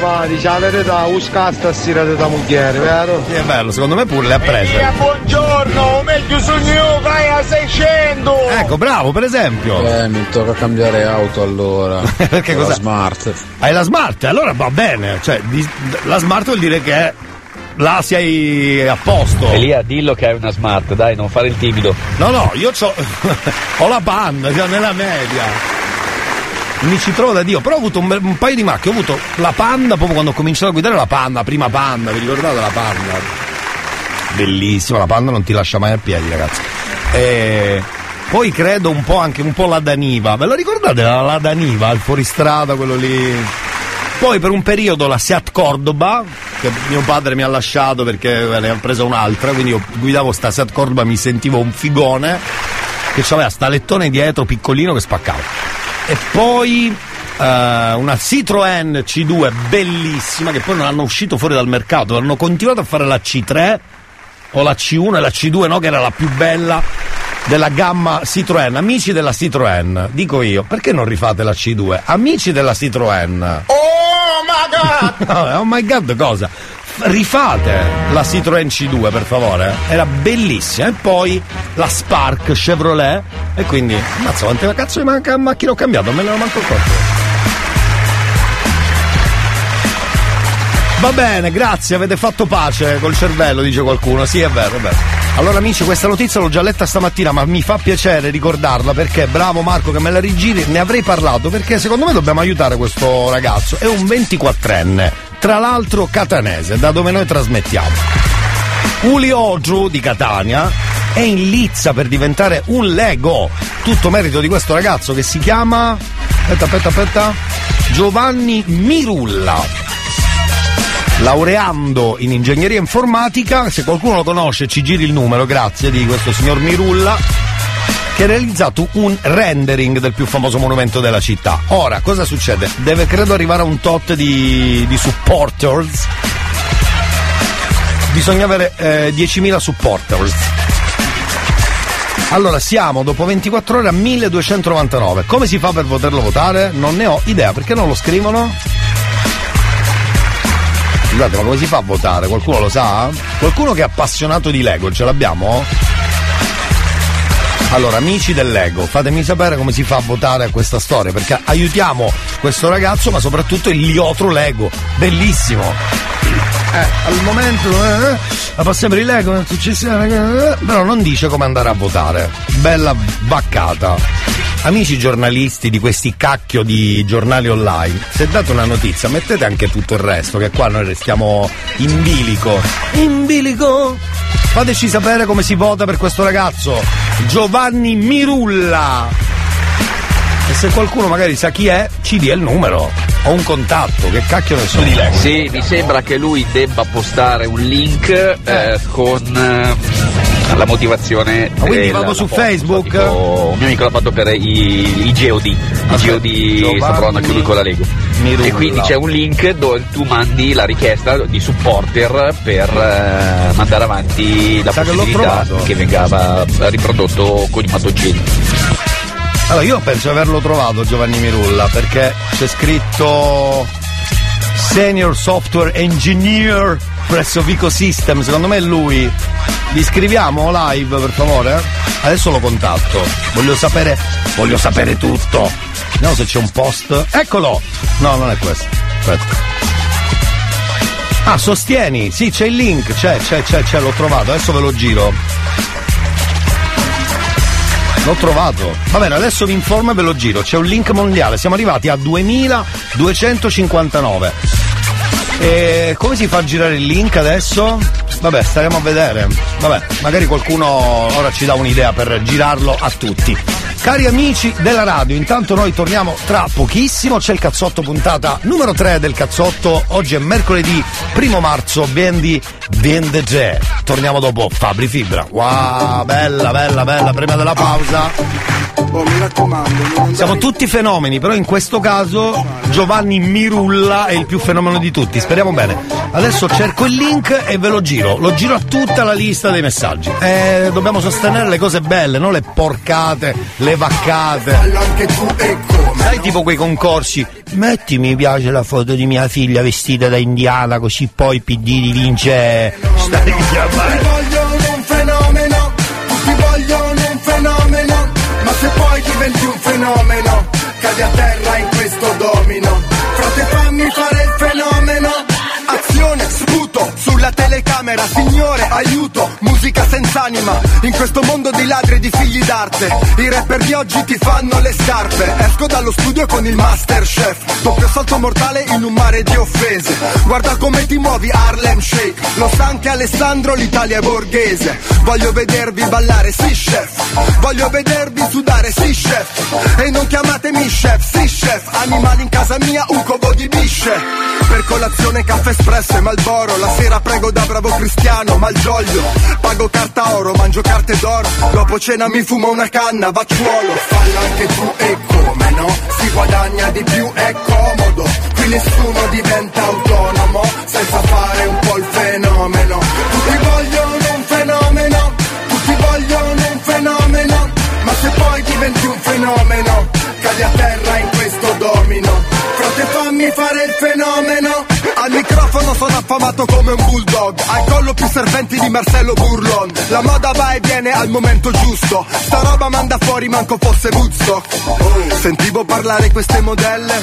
Ma dice la verità, usca stasera di tua moglie, vero? Sì, è bello, secondo me pure le ha prese. buongiorno, meglio sogno vai a 600! Ecco, bravo, per esempio. Eh, mi tocca cambiare auto allora. Perché La cosa? smart. Hai la smart, allora va bene. Cioè, di- la smart vuol dire che là sei a posto. Elia, dillo che hai una smart, dai, non fare il timido. No, no, io c'ho, ho la cioè nella media. Mi ci trovo da Dio, però ho avuto un, un paio di macchine, ho avuto la panda proprio quando ho cominciato a guidare la panda, la prima panda, vi ricordate la panda? Bellissima, la panda non ti lascia mai a piedi, ragazzi. E poi credo un po' anche un po' la Daniva, ve lo ricordate la, la Daniva, il fuoristrada, quello lì? Poi per un periodo la Seat Cordoba, che mio padre mi ha lasciato perché ne ha presa un'altra, quindi io guidavo sta Seat Cordoba, mi sentivo un figone che aveva sta lettone dietro piccolino che spaccava. E poi eh, una Citroën C2 bellissima che poi non hanno uscito fuori dal mercato, hanno continuato a fare la C3 o la C1 e la C2 no, che era la più bella della gamma Citroën, amici della Citroën, dico io, perché non rifate la C2? Amici della Citroën. Oh my god! No, oh my god, cosa? Rifate la Citroën C2 per favore, era bellissima. E poi la Spark Chevrolet. E quindi, mazza, quante cazzo di manca macchina ho cambiato? Me ne manco accorto. Va bene, grazie, avete fatto pace col cervello, dice qualcuno. Sì, è vero, è. Allora amici, questa notizia l'ho già letta stamattina, ma mi fa piacere ricordarla perché bravo Marco che me la rigiri, ne avrei parlato perché secondo me dobbiamo aiutare questo ragazzo. È un 24enne, tra l'altro catanese, da dove noi trasmettiamo. Uli Oggiu di Catania è in lizza per diventare un Lego. Tutto merito di questo ragazzo che si chiama. Aspetta, aspetta, aspetta. Giovanni Mirulla laureando in ingegneria informatica, se qualcuno lo conosce ci giri il numero, grazie, di questo signor Mirulla, che ha realizzato un rendering del più famoso monumento della città. Ora, cosa succede? Deve credo arrivare a un tot di, di supporters. Bisogna avere eh, 10.000 supporters. Allora, siamo dopo 24 ore a 1299. Come si fa per poterlo votare? Non ne ho idea, perché non lo scrivono? Scusate, ma come si fa a votare? Qualcuno lo sa? Qualcuno che è appassionato di Lego, ce l'abbiamo? Allora, amici del Lego, fatemi sapere come si fa a votare a questa storia, perché aiutiamo questo ragazzo, ma soprattutto il liotro Lego. Bellissimo! Eh, al momento eh, la passione per il Lego è successiva, eh, però non dice come andare a votare. Bella baccata. Amici giornalisti di questi cacchio di giornali online, se date una notizia mettete anche tutto il resto, che qua noi restiamo in bilico. In bilico! Fateci sapere come si vota per questo ragazzo, Giovanni Mirulla. E se qualcuno magari sa chi è, ci dia il numero. O un contatto, che cacchio ne so di lei. Sì, mi sembra che lui debba postare un link eh, con eh, la motivazione. Ma quindi del- vado su foto, Facebook? tipo, un mio amico l'ha fatto per i, i GOD. I GOD Giovanni sapranno anche lui con la Lego. Mirulla. E quindi c'è un link dove tu mandi la richiesta di supporter per eh, mandare avanti la Sa che possibilità trovato. che venga riprodotto con i mattoncini. Allora, io penso di averlo trovato Giovanni Mirulla perché c'è scritto Senior Software Engineer presso Vico System, secondo me è lui. Gli scriviamo live per favore? Adesso lo contatto. Voglio sapere. Voglio sapere tutto. Vediamo se c'è un post. Eccolo! No, non è questo. Aspetta. Ah, sostieni, sì, c'è il link, c'è, c'è, c'è, c'è, l'ho trovato, adesso ve lo giro. L'ho trovato. Va bene, adesso vi informo e ve lo giro. C'è un link mondiale. Siamo arrivati a 2259. E come si fa a girare il link adesso? Vabbè, staremo a vedere. Vabbè, magari qualcuno ora ci dà un'idea per girarlo a tutti. Cari amici della radio, intanto noi torniamo tra pochissimo. C'è il cazzotto puntata numero 3 del cazzotto. Oggi è mercoledì 1 marzo, vendi Vendege. Torniamo dopo Fabri Fibra. Wow, bella, bella, bella. Prima della pausa. Oh, mi raccomando, andare Siamo tutti fenomeni, però in questo caso Giovanni Mirulla è il più fenomeno di tutti, speriamo bene. Adesso cerco il link e ve lo giro, lo giro a tutta la lista dei messaggi. Eh, dobbiamo sostenere le cose belle, non le porcate, le vaccate. anche tu e come. Sai tipo quei concorsi? Metti mi piace la foto di mia figlia vestita da indiana, così poi PD vince. Stai vogliono un fenomeno, tutti vogliono un fenomeno, ma se poi diventi un fenomeno, cadi a terra in questo domino. Frate fammi fare il fenomeno, telecamera, signore, aiuto, musica senza anima, in questo mondo di ladri e di figli d'arte, i rapper di oggi ti fanno le scarpe, esco dallo studio con il master chef, doppio salto mortale in un mare di offese, guarda come ti muovi Harlem Shake, lo sa anche Alessandro, l'Italia è borghese, voglio vedervi ballare, sì chef, voglio vedervi sudare, sì chef, e non chiamatemi chef, sì chef, animali in casa mia, un covo di bisce, per colazione caffè espresso e malboro, la sera prego da bravo cristiano, malgioglio, pago carta oro, mangio carte d'oro, dopo cena mi fumo una canna, vacciuolo, fallo anche tu e come no, si guadagna di più, è comodo, qui nessuno diventa autonomo, senza fare un po' il fenomeno, tutti vogliono un fenomeno, tutti vogliono un fenomeno, ma se poi diventi un fenomeno, cadi a terra in questo domino, frate fammi fare il fenomeno, al microfono sono affamato come un bulldog, al collo più serventi di Marcello Burlon, la moda va e viene al momento giusto, sta roba manda fuori manco fosse Woodstock, sentivo parlare queste modelle,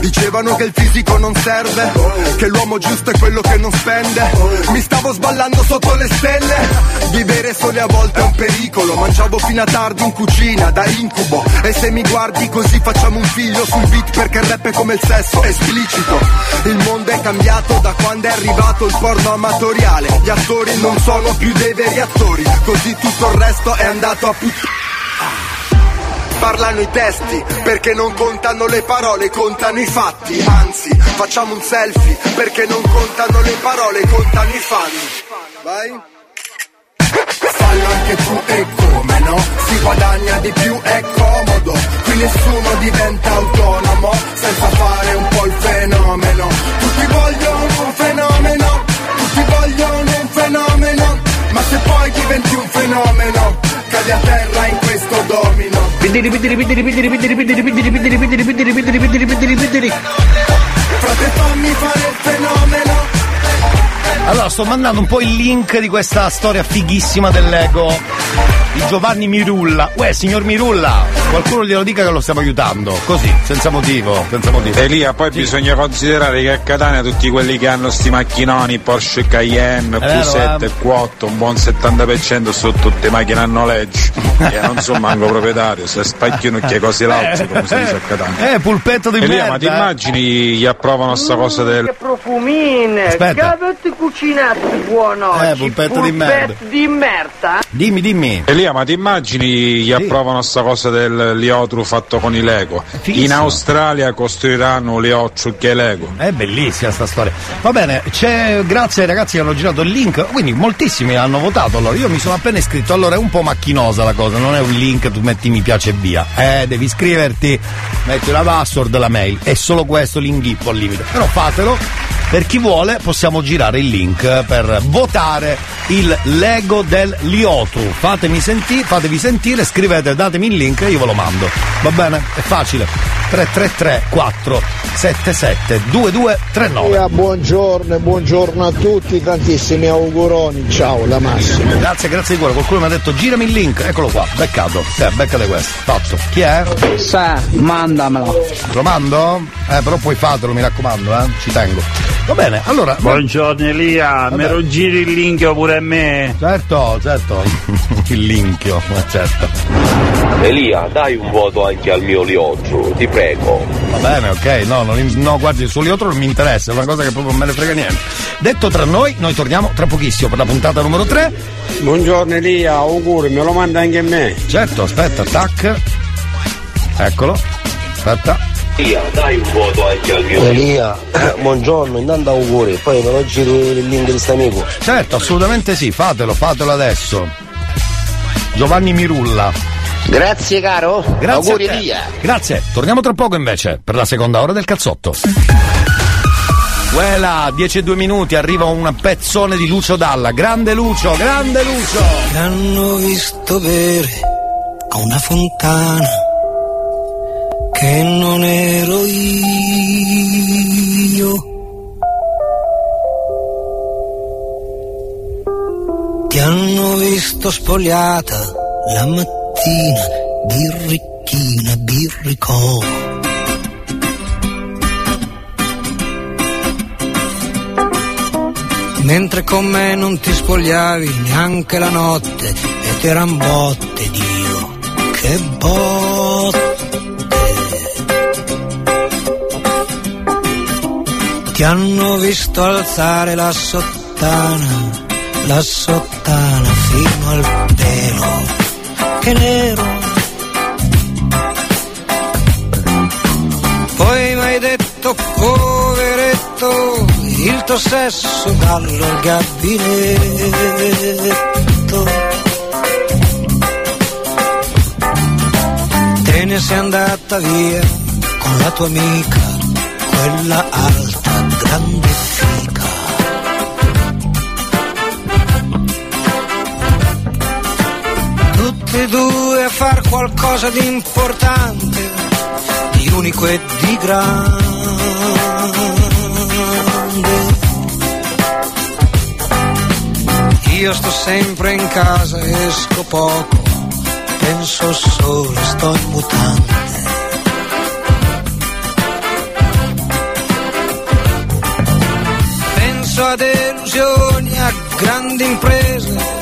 dicevano che il fisico non serve, che l'uomo giusto è quello che non spende, mi stavo sballando sotto le stelle, vivere sole a volte è un pericolo, mangiavo fino a tardi in cucina, da incubo, e se mi guardi così facciamo un figlio sul beat perché il rap è come il sesso, esplicito, il mondo è cambiato da quando è arrivato il porno amatoriale, gli attori non sono più dei veri attori, così tutto il resto è andato a puttana. Parlano i testi perché non contano le parole, contano i fatti. Anzi, facciamo un selfie perché non contano le parole, contano i fan. Vai. Fallo anche tu e come no? Si guadagna di più, è comodo. Qui nessuno diventa autonomo senza fare un po' il fenomeno. Tutti vogliono un fenomeno, tutti vogliono un fenomeno. Ma se poi diventi un fenomeno, cadi a terra in questo domino. Frate fammi fare il fenomeno. Allora, sto mandando un po' il link di questa storia fighissima del Lego. di Giovanni Mirulla. Uè, signor Mirulla, qualcuno glielo dica che lo stiamo aiutando. Così, senza motivo, senza motivo. Elia, poi bisogna considerare che a Catania tutti quelli che hanno sti macchinoni, Porsche Cayenne, vero, Q7 eh. Q8, un buon 70% sono tutte macchine a noleggio. e non sono manco proprietario, se spacchiano che cose l'altro, come si dice a Catania. Eh, pulpetto di Elia, merda. ma ti immagini gli approvano sta cosa del... Che profumine! Aspetta. Che avete cucinato buono Eh, oggi? polpetto di merda. di merda? Dimmi, dimmi. Elia, ma ti immagini gli approvano sta cosa del liotru fatto con i Lego? In. Australia costruiranno liocciu che Lego. È bellissima sta storia. Va bene, c'è, grazie ai ragazzi che hanno girato il link. Quindi moltissimi hanno votato. Allora, io mi sono appena iscritto. Allora è un po' macchinosa la cosa, non è un link, tu metti mi piace e via. Eh, devi iscriverti, metti la password, la mail. È solo questo l'inghippo al limite. Però fatelo. Per chi vuole possiamo girare il link per votare il Lego del Liotru. Fatemi sentire, fatevi sentire, scrivete, datemi il link e io ve lo mando. Va bene? È facile. 333 477 2239. Eh, buongiorno e buongiorno a tutti, tantissimi auguroni, ciao da Massimo. Grazie, grazie di cuore. Qualcuno mi ha detto girami il link, eccolo qua, beccato. Sì, beccate questo. Fatto. Chi è? Sa, mandamelo. Lo mando? Eh, però puoi farlo, mi raccomando, eh. Ci tengo. Va bene, allora. Buongiorno Elia, me lo giri il link pure a me? Certo, certo. il linkio, ma certo. Elia, dai un voto anche al mio Liotro, ti prego. Va bene, ok, no, non, no, guardi, il suo liotro non mi interessa, è una cosa che proprio non me ne frega niente. Detto tra noi, noi torniamo tra pochissimo per la puntata numero 3. Buongiorno Elia, auguri, me lo manda anche a me. Certo, aspetta, tac. Eccolo. Aspetta. Elia, dai un voto anche al mio Elia, buongiorno, intanto auguri, poi me lo giri il link di amico. Certo, assolutamente sì, fatelo, fatelo adesso. Giovanni Mirulla. Grazie caro. Grazie Auguri a te. via. Grazie. Torniamo tra poco invece per la seconda ora del cazzotto. Quella, 10 e 2 minuti, arriva un pezzone di Lucio Dalla. Grande Lucio, grande Lucio! Mi hanno visto bere a una fontana che non ero io. Ti hanno visto spogliata la mattina, birricchina, birricò. Mentre con me non ti spogliavi neanche la notte ed eran botte, Dio, che botte. Ti hanno visto alzare la sottana, la sottana fino al pelo, che nero. Poi mi hai detto, poveretto, il tuo sesso dallo al gabinetto. Te ne sei andata via con la tua amica, quella alta. Tutti e due a far qualcosa di importante, di unico e di grande. Io sto sempre in casa, esco poco, penso solo, sto in. Delusioni, a grandi imprese,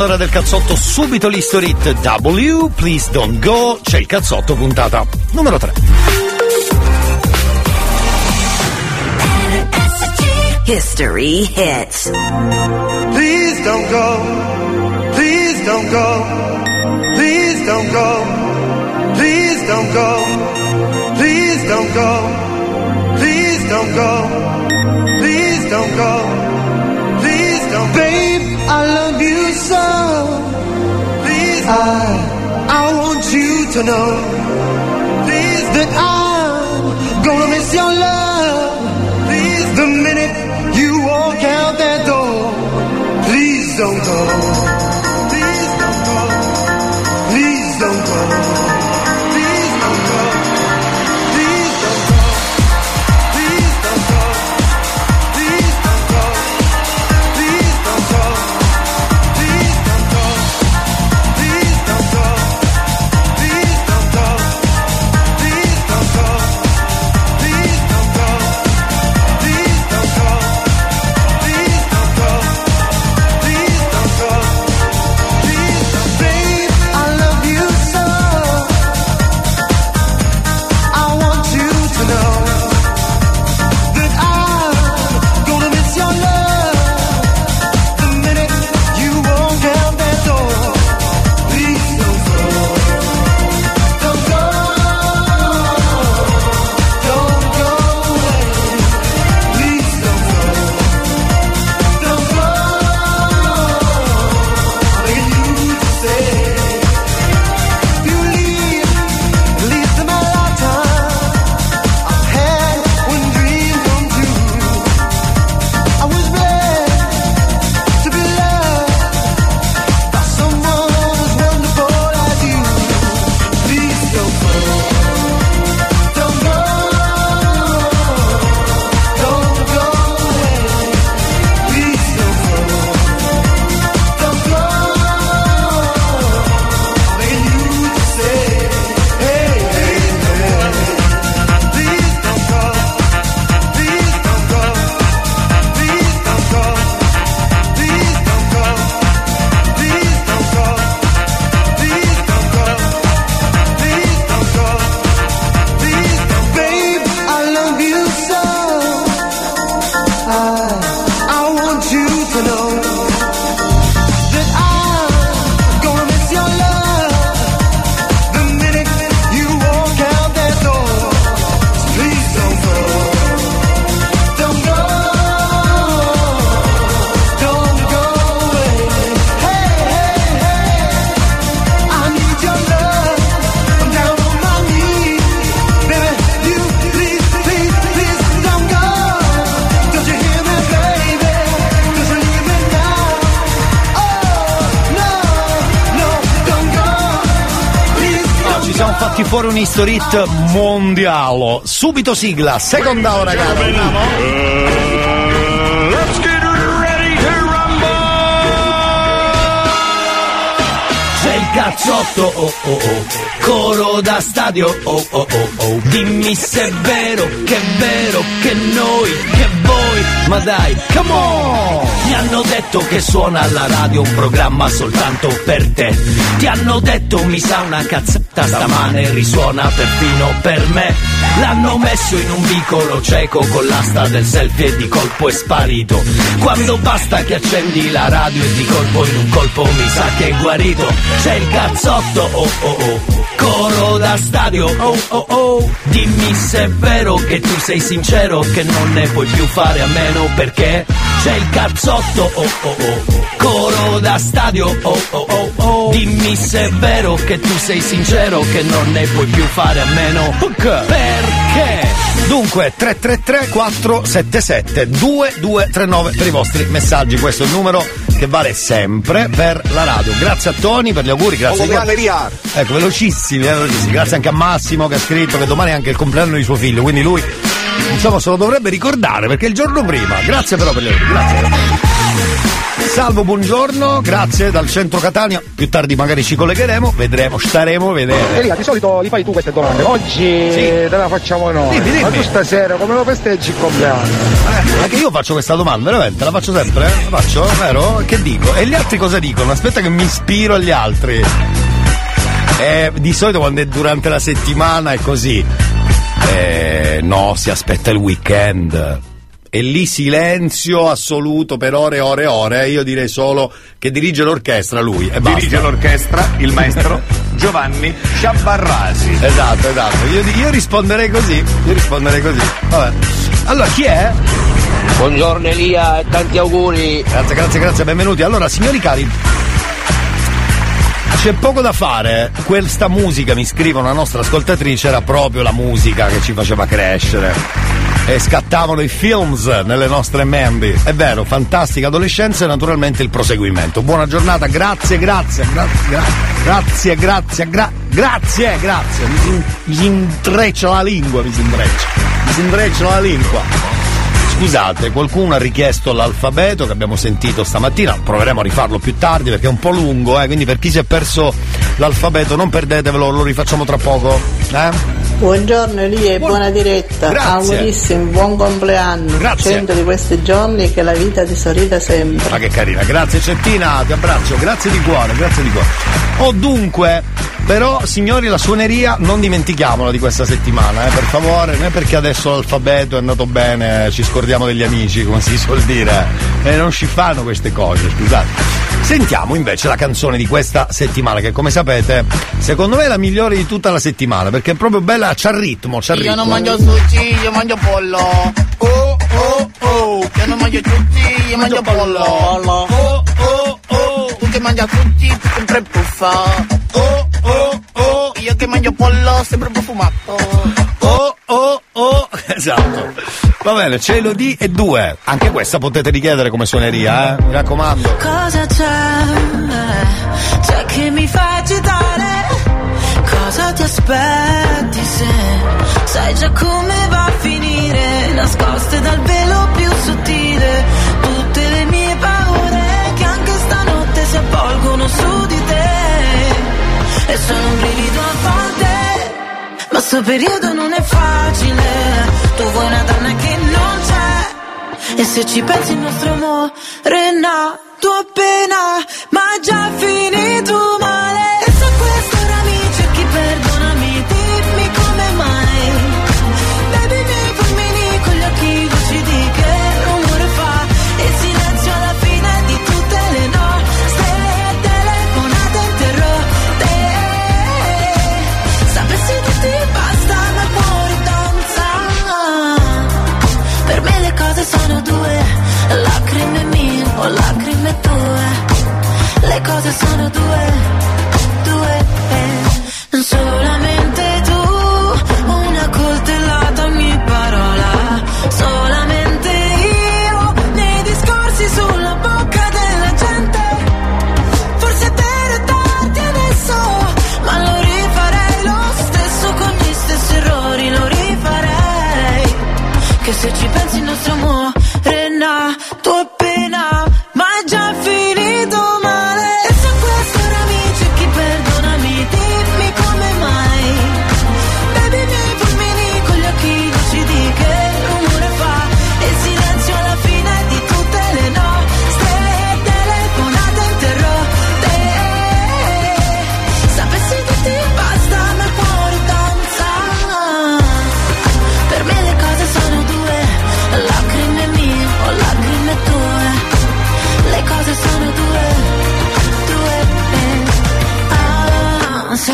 Dentro la seconda ora del cazzotto, subito l'History Hit W, Please Don't Go, c'è il cazzotto puntata numero 3. History hits. Please don't go. Please don't go. Please don't go. Please don't go. Please don't go. Please don't go. Please don't go. Please don't. Babe, I love you so. Please, I, I want you to know. Please, that I'm gonna miss your love. Please, the minute you walk out that door. Please don't go. Mondiale. Subito sigla, seconda ora, caro. Let's get ready to C'è il cazzotto, oh oh oh, coro da stadio, oh oh oh oh. Dimmi se è vero, che è vero, che noi, che ma dai, come on! Mi hanno detto che suona alla radio un programma soltanto per te. Ti hanno detto mi sa una cazzata stamane risuona perfino per me. L'hanno messo in un vicolo cieco con l'asta del selfie e di colpo è sparito. Quando basta che accendi la radio e di colpo in un colpo mi sa che è guarito. C'è il cazzotto, oh oh oh, Coro da stadio, oh oh oh. Dimmi se è vero che tu sei sincero Che non ne puoi più fare a meno Perché c'è il cazzotto, oh oh oh. Coro da stadio, oh oh oh oh. Dimmi se è vero che tu sei sincero Che non ne puoi più fare a meno. Perché? Dunque 333 477 2239 per i vostri messaggi, questo è il numero che vale sempre per la radio. Grazie a Tony per gli auguri, grazie Come a Ria. Ecco, velocissimi, eh, velocissimi. Grazie anche a Massimo che ha scritto che domani è anche il compleanno di suo figlio, quindi lui insomma se lo dovrebbe ricordare perché è il giorno prima. Grazie però per gli auguri, grazie. Salvo, buongiorno, grazie dal centro Catania. Più tardi magari ci collegheremo, vedremo, staremo a vedere. Elia, di solito li fai tu queste domande. Oggi te la facciamo noi. Dimmi, dimmi. Ma tu stasera come lo festeggi il compleanno? Eh, anche io faccio questa domanda, veramente, la faccio sempre, eh? La faccio, vero? Che dico? E gli altri cosa dicono? Aspetta che mi ispiro agli altri. Eh, di solito quando è durante la settimana è così. Eh, no, si aspetta il weekend. E lì silenzio assoluto per ore e ore e ore. Io direi solo che dirige l'orchestra lui. E basta. Dirige l'orchestra il maestro Giovanni Sciabarrasi. Esatto, esatto. Io, io risponderei così. Io risponderei così. Vabbè. Allora, chi è? Buongiorno Elia e tanti auguri. Grazie, grazie, grazie, benvenuti. Allora, signori cari, c'è poco da fare. Questa musica, mi scrive una nostra ascoltatrice, era proprio la musica che ci faceva crescere. E scattavano i films nelle nostre menti. È vero, fantastica adolescenza e naturalmente il proseguimento. Buona giornata, grazie, grazie, grazie, gra- grazie, grazie, gra- grazie, grazie. Mi si, mi si intreccia la lingua, mi si intreccia. Mi si intreccia la lingua. Scusate, qualcuno ha richiesto l'alfabeto che abbiamo sentito stamattina, proveremo a rifarlo più tardi perché è un po' lungo, eh, quindi per chi si è perso l'alfabeto non perdetevelo, lo rifacciamo tra poco. Eh? Buongiorno Elia e buona diretta. Grazie. Augurissimi, buon compleanno. Grazie. Cento di questi giorni che la vita ti sorrida sempre. Ma che carina, grazie Cettina, ti abbraccio, grazie di cuore, grazie di cuore. Oh dunque, però signori la suoneria non dimentichiamola di questa settimana, eh, per favore, non è perché adesso l'alfabeto è andato bene, ci scordiamo degli amici, come si suol dire, e non ci fanno queste cose, scusate. Sentiamo invece la canzone di questa settimana, che come sapete, secondo me è la migliore di tutta la settimana, perché è proprio bella, c'ha il ritmo, c'ha il Io ritmo. non mangio sushi, io mangio pollo. Oh, oh, oh. Io non mangio sushi, io mangio pollo. Oh, oh, oh. Tu che mangi sushi, tu sempre puffa. Oh, oh, oh. Io che mangio pollo, sempre profumato. Oh, oh, oh, esatto. Va bene, c'è Elodie e due. Anche questa potete richiedere come suoneria, eh? Mi raccomando. Cosa c'è? C'è che mi fa agitare? Cosa ti aspetti se sai già come va a finire? Nascoste dal velo più sottile, avvolgono su di te. E sono un brivido a volte, ma sto periodo non è facile. Tu vuoi una donna che non c'è. E se ci pensi il nostro amore è nato appena, ma già finito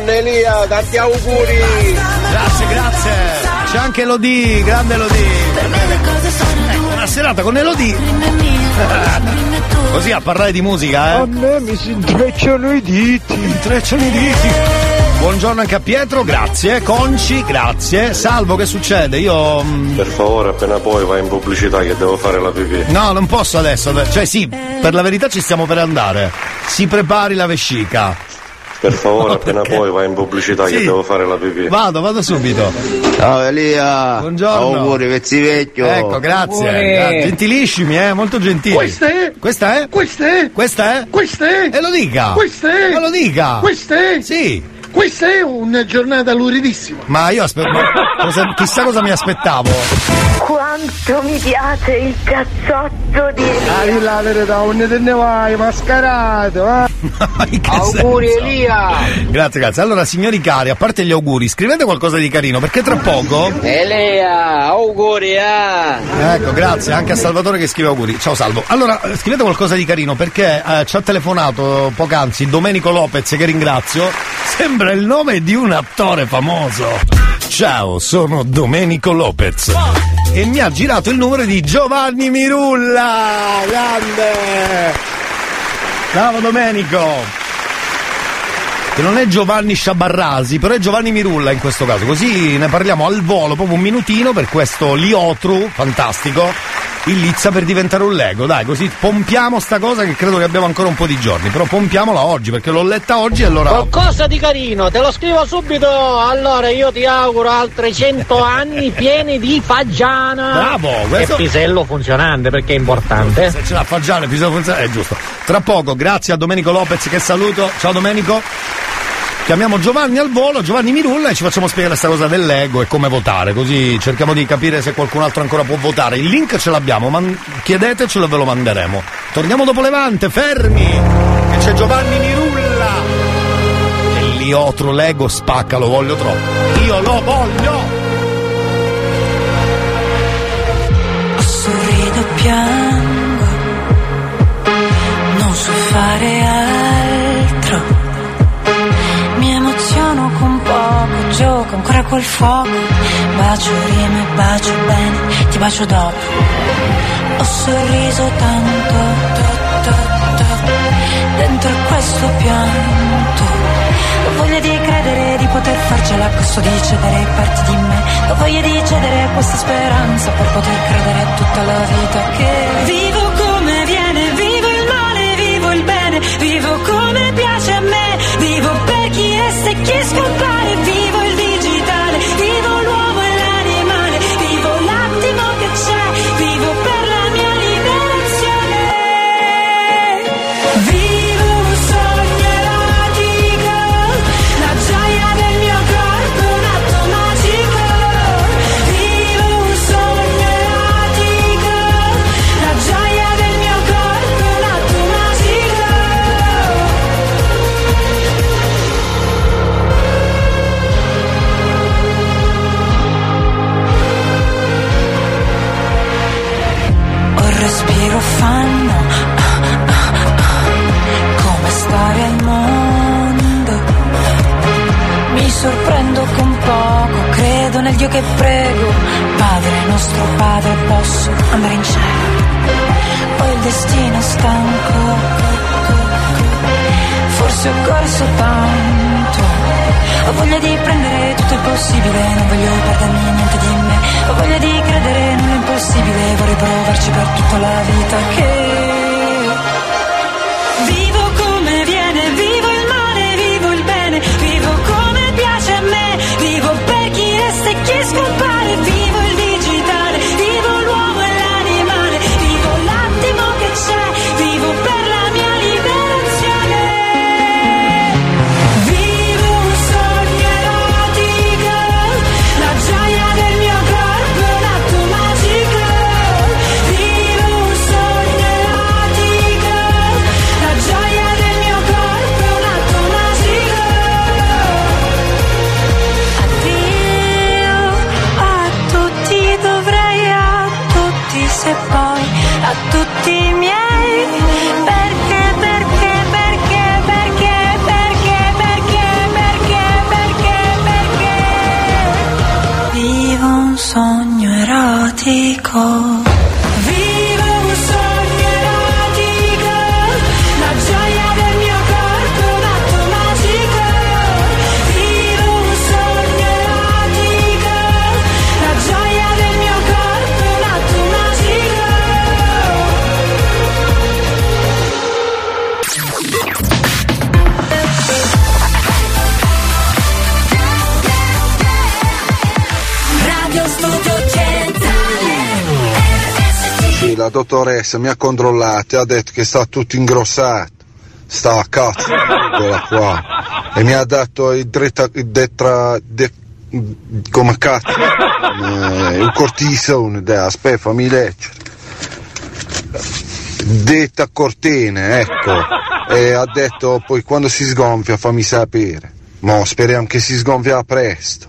Buongiorno Elia, tanti auguri! Grazie, grazie. C'è anche Elodie, grande Elodie. Ecco, una serata con Elodie. Così a parlare di musica, A eh. me mi si intrecciano i diti. Intrecciano i diti. Buongiorno anche a Pietro, grazie. Conci, grazie. Salvo, che succede? Io. mm, Per favore, appena poi vai in pubblicità che devo fare la pipì. No, non posso adesso. Cioè, sì, per la verità ci stiamo per andare. Si prepari la vescica. Per favore, appena perché? poi vai in pubblicità che Sì. devo fare la pipì. Vado, vado subito. Ciao Elia! Buongiorno. Auguri, pezzi vecchio! Ecco, grazie. Auguri. Gra- Gentilissimi, eh, molto gentili. Questa è? Questa è? Questa è? Questa è? Questa è? E lo dica. Questa è? Ma lo dica. Questa è? Sì. Questa è una giornata luridissima. Ma io aspetto. chissà cosa mi aspettavo. Quanto mi piace il cazzotto di Ari la verità, non te ne vai, mascarato, eh? Auguri Elia! Grazie, grazie. Allora, signori cari, a parte gli auguri, scrivete qualcosa di carino perché tra poco. Elia, auguri, ah! Ecco, grazie anche a Salvatore che scrive auguri. Ciao Salvo. Allora, eh, scrivete qualcosa di carino perché eh, ci ha telefonato poc'anzi Domenico Lopez, che ringrazio. Sembra il nome di un attore famoso. Ciao, sono Domenico Lopez. E mi ha girato il numero di Giovanni Mirulla. Grande! Bravo Domenico! Che non è Giovanni Sciabarrasi, però è Giovanni Mirulla in questo caso. Così ne parliamo al volo, proprio un minutino per questo Liotru fantastico. Il Lizza per diventare un Lego, dai, così pompiamo sta cosa che credo che abbiamo ancora un po' di giorni, però pompiamola oggi perché l'ho letta oggi e allora. Qualcosa di carino, te lo scrivo subito. Allora io ti auguro altri 100 anni pieni di fagiana. Bravo, questo- E pisello funzionante perché è importante. Se ce l'ha Fagiano, bisogna funzionare, è giusto. Tra poco, grazie a Domenico Lopez che saluto. Ciao Domenico. Chiamiamo Giovanni al volo, Giovanni Mirulla e ci facciamo spiegare questa cosa del Lego e come votare, così cerchiamo di capire se qualcun altro ancora può votare. Il link ce l'abbiamo, ma chiedetecelo e ve lo manderemo. Torniamo dopo Levante, fermi! Che c'è Giovanni Mirulla! E Liotro Lego spacca, lo voglio troppo. Io lo voglio! sorrido, piango, non so fare altro. Poco, gioco ancora col fuoco. Bacio rime, bacio bene, ti bacio dopo. Ho sorriso tanto, to, to, to, dentro questo pianto. Ho voglia di credere di poter farcela a di cedere parti di me. Ho voglia di cedere questa speranza per poter credere a tutta la vita che vivo come viene, vivo il male, vivo il bene, vivo come piace a me, vivo per chi è e chi scompare, nel Dio che prego. Padre nostro Padre, posso andare in cielo. Poi il destino stanco. Forse ho corso tanto. Ho voglia di prendere tutto il possibile, non voglio perdermi niente di me. Ho voglia di credere nell'impossibile, vorrei provarci per tutta la vita che Vivo come viene, vivo il male, vivo il bene, vivo come piace a me, vivo per call. Dottoressa mi ha controllato e ha detto che sta tutto ingrossato. Sta a cazzo, qua. E mi ha dato il dretta, il detra, de- come cazzo, eh, il cortisone, dai, aspetta, fammi leggere. Detta cortene, ecco. E ha detto poi quando si sgonfia fammi sapere. Mo speriamo che si sgonfia presto.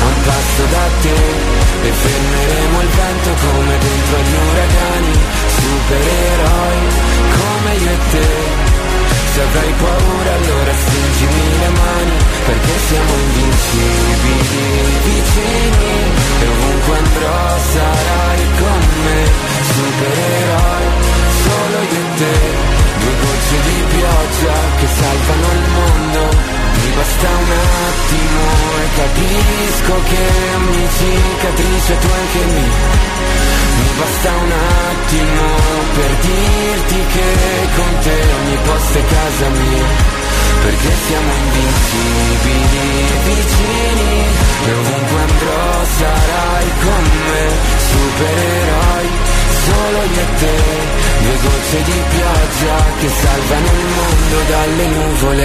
a un passo da te e fermeremo il vento come dentro agli uragani, supereroi come io e te. Se avrai paura allora stringimi le mani perché siamo invincibili. Vicini e ovunque andrò sarai con me, supereroi solo io e te. Due gocce di pioggia che salvano il mondo. Mi basta un attimo e capisco che ogni cicatrice tu anche mi Mi basta un attimo per dirti che con te ogni posto è casa mia Perché siamo invincibili vicini E ovunque andrò sarai con me. Supereroi solo io e te Due gocce di pioggia che salvano il mondo dalle nuvole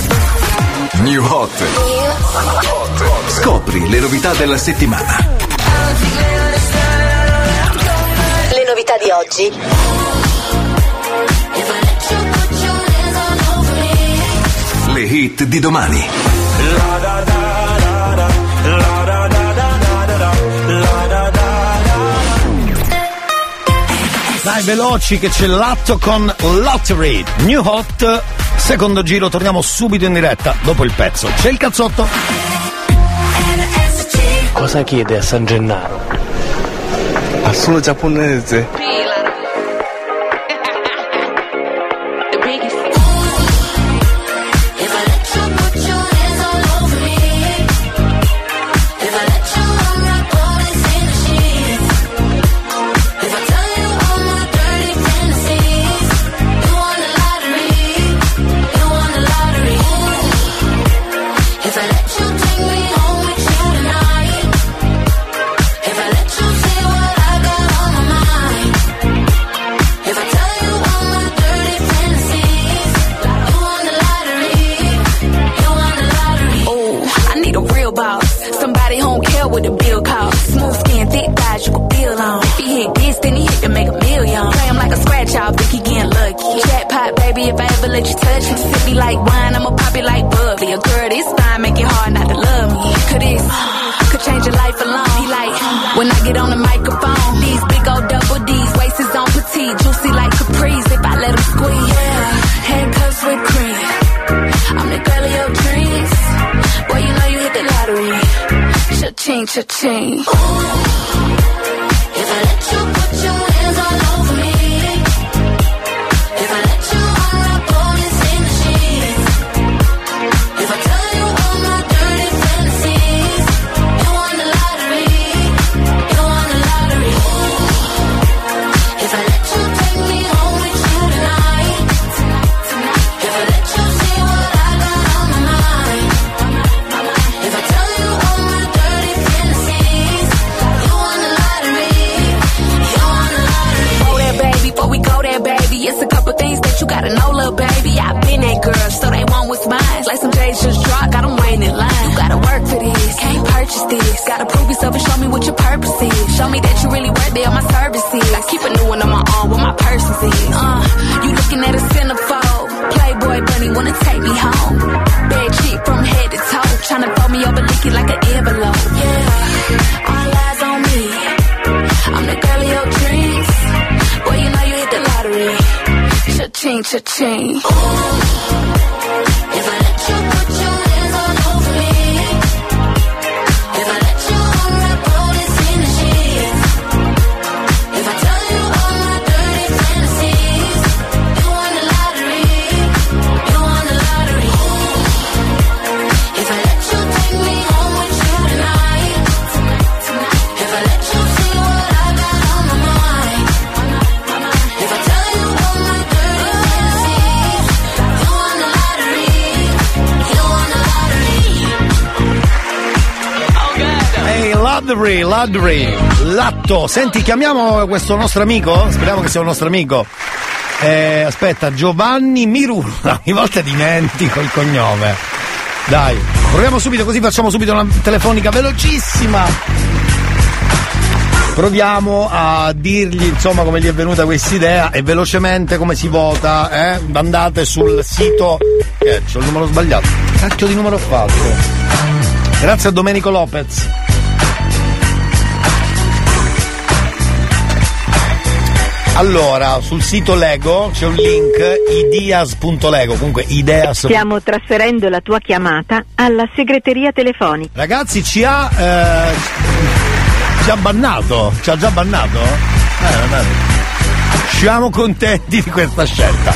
New Hot. Scopri le novità della settimana. Le novità di oggi. Le hit di domani. Dai, veloci che c'è l'atto con Lottery. New Hot, secondo giro, torniamo subito in diretta dopo il pezzo. C'è il cazzotto? Cosa chiede a San Gennaro? Al solo giapponese. change. to change. Ehi, Ladri, Ladri, Latto. Senti, chiamiamo questo nostro amico? Speriamo che sia un nostro amico. Eh, aspetta, Giovanni Mirulo. Ogni volta dimentico il cognome. Dai, proviamo subito, così facciamo subito una telefonica velocissima. Proviamo a dirgli insomma come gli è venuta questa idea e velocemente come si vota, eh? Andate sul sito. Eh, c'ho il numero sbagliato. Cacchio di numero ho fatto. Grazie a Domenico Lopez. Allora, sul sito Lego c'è un link ideas.lego, comunque ideas. Stiamo trasferendo la tua chiamata alla segreteria telefonica. Ragazzi, ci ha eh, ci ha bannato, ci ha già bannato? Eh, vabbè. Siamo contenti di questa scelta.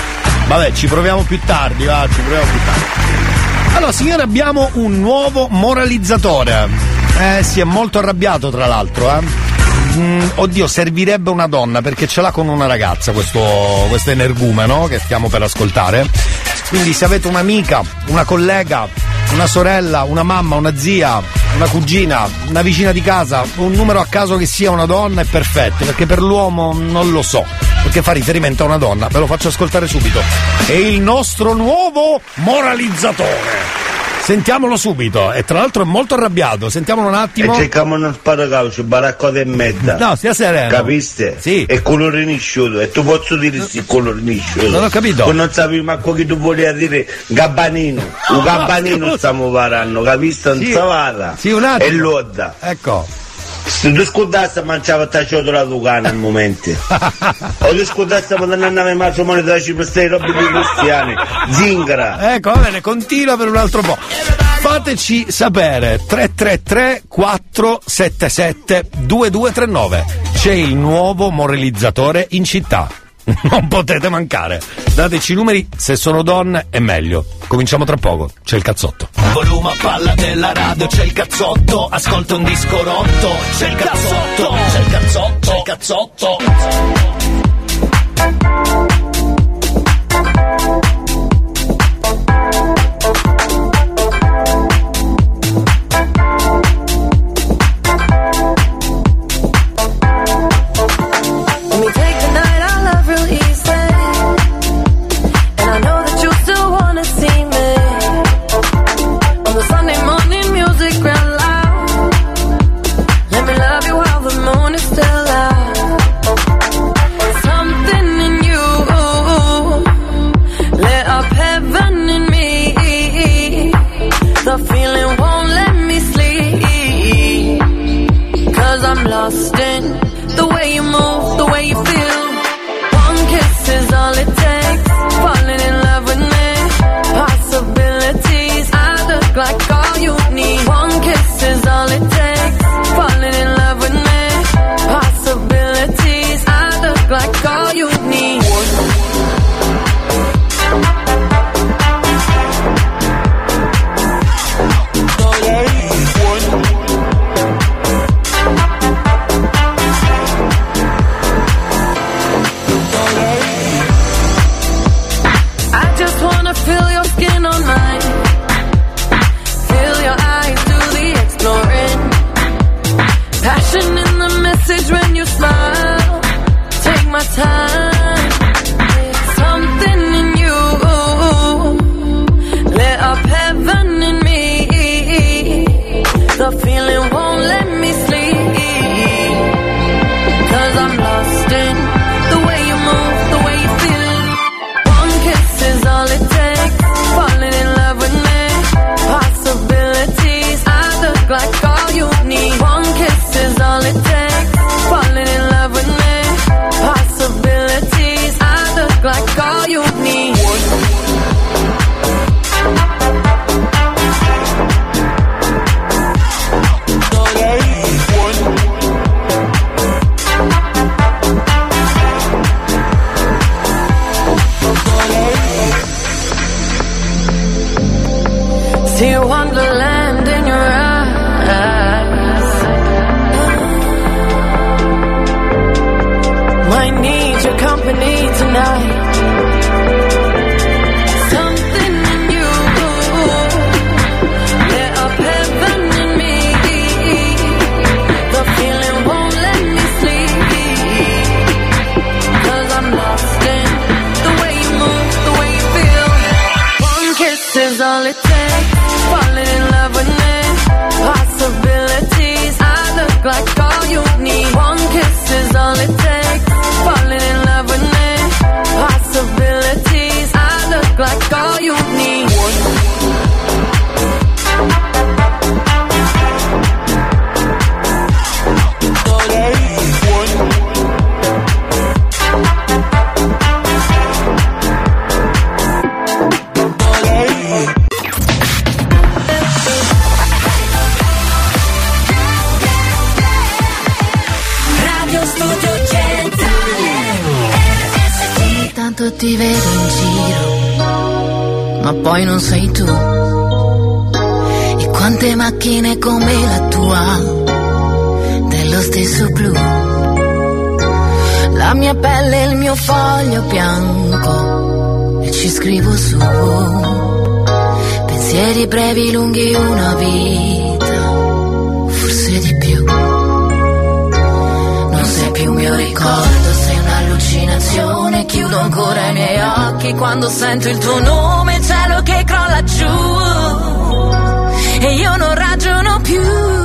Vabbè, ci proviamo più tardi, va, ci proviamo più tardi. Allora, signore, abbiamo un nuovo moralizzatore. Eh, si è molto arrabbiato, tra l'altro, eh. Mm, oddio, servirebbe una donna perché ce l'ha con una ragazza questo, questo energumeno che stiamo per ascoltare. Quindi se avete un'amica, una collega, una sorella, una mamma, una zia, una cugina, una vicina di casa, un numero a caso che sia una donna è perfetto, perché per l'uomo non lo so, perché fa riferimento a una donna, ve lo faccio ascoltare subito. È il nostro nuovo moralizzatore. Sentiamolo subito, e tra l'altro è molto arrabbiato, sentiamolo un attimo. E cerchiamo uno sparacaucio, baraccote e mezza. No, stia sereno. Capiste? Sì. E colore nisciuto. E tu posso dire sì, colore nisciuto. Non ho capito. Tu non sapevi manco che tu volevi dire gabbanino. Un gabbanino stiamo parlando, capiste? Non Sì. Sì, un attimo. E l'odda. Ecco. Se tu scordassi mangiava ta ciotola la tucana al momento. o tu scordassi quando andava in matrimonio da Cipreste robe di cristiani. Zingara. Ecco, va bene, continua per un altro po'. Fateci sapere 333 477 2239. C'è il nuovo moralizzatore in città. Non potete mancare. Dateci i numeri, se sono donne è meglio. Cominciamo tra poco, c'è il cazzotto. Volume a palla della radio, c'è il cazzotto, ascolta un disco rotto, c'è il cazzotto, c'è il cazzotto, c'è il cazzotto. ci scrivo su. Pensieri brevi, lunghi, una vita, forse di più. Non sei più un mio ricordo, sei un'allucinazione. Chiudo ancora i miei occhi quando sento il tuo nome, il cielo che crolla giù. E io non ragiono più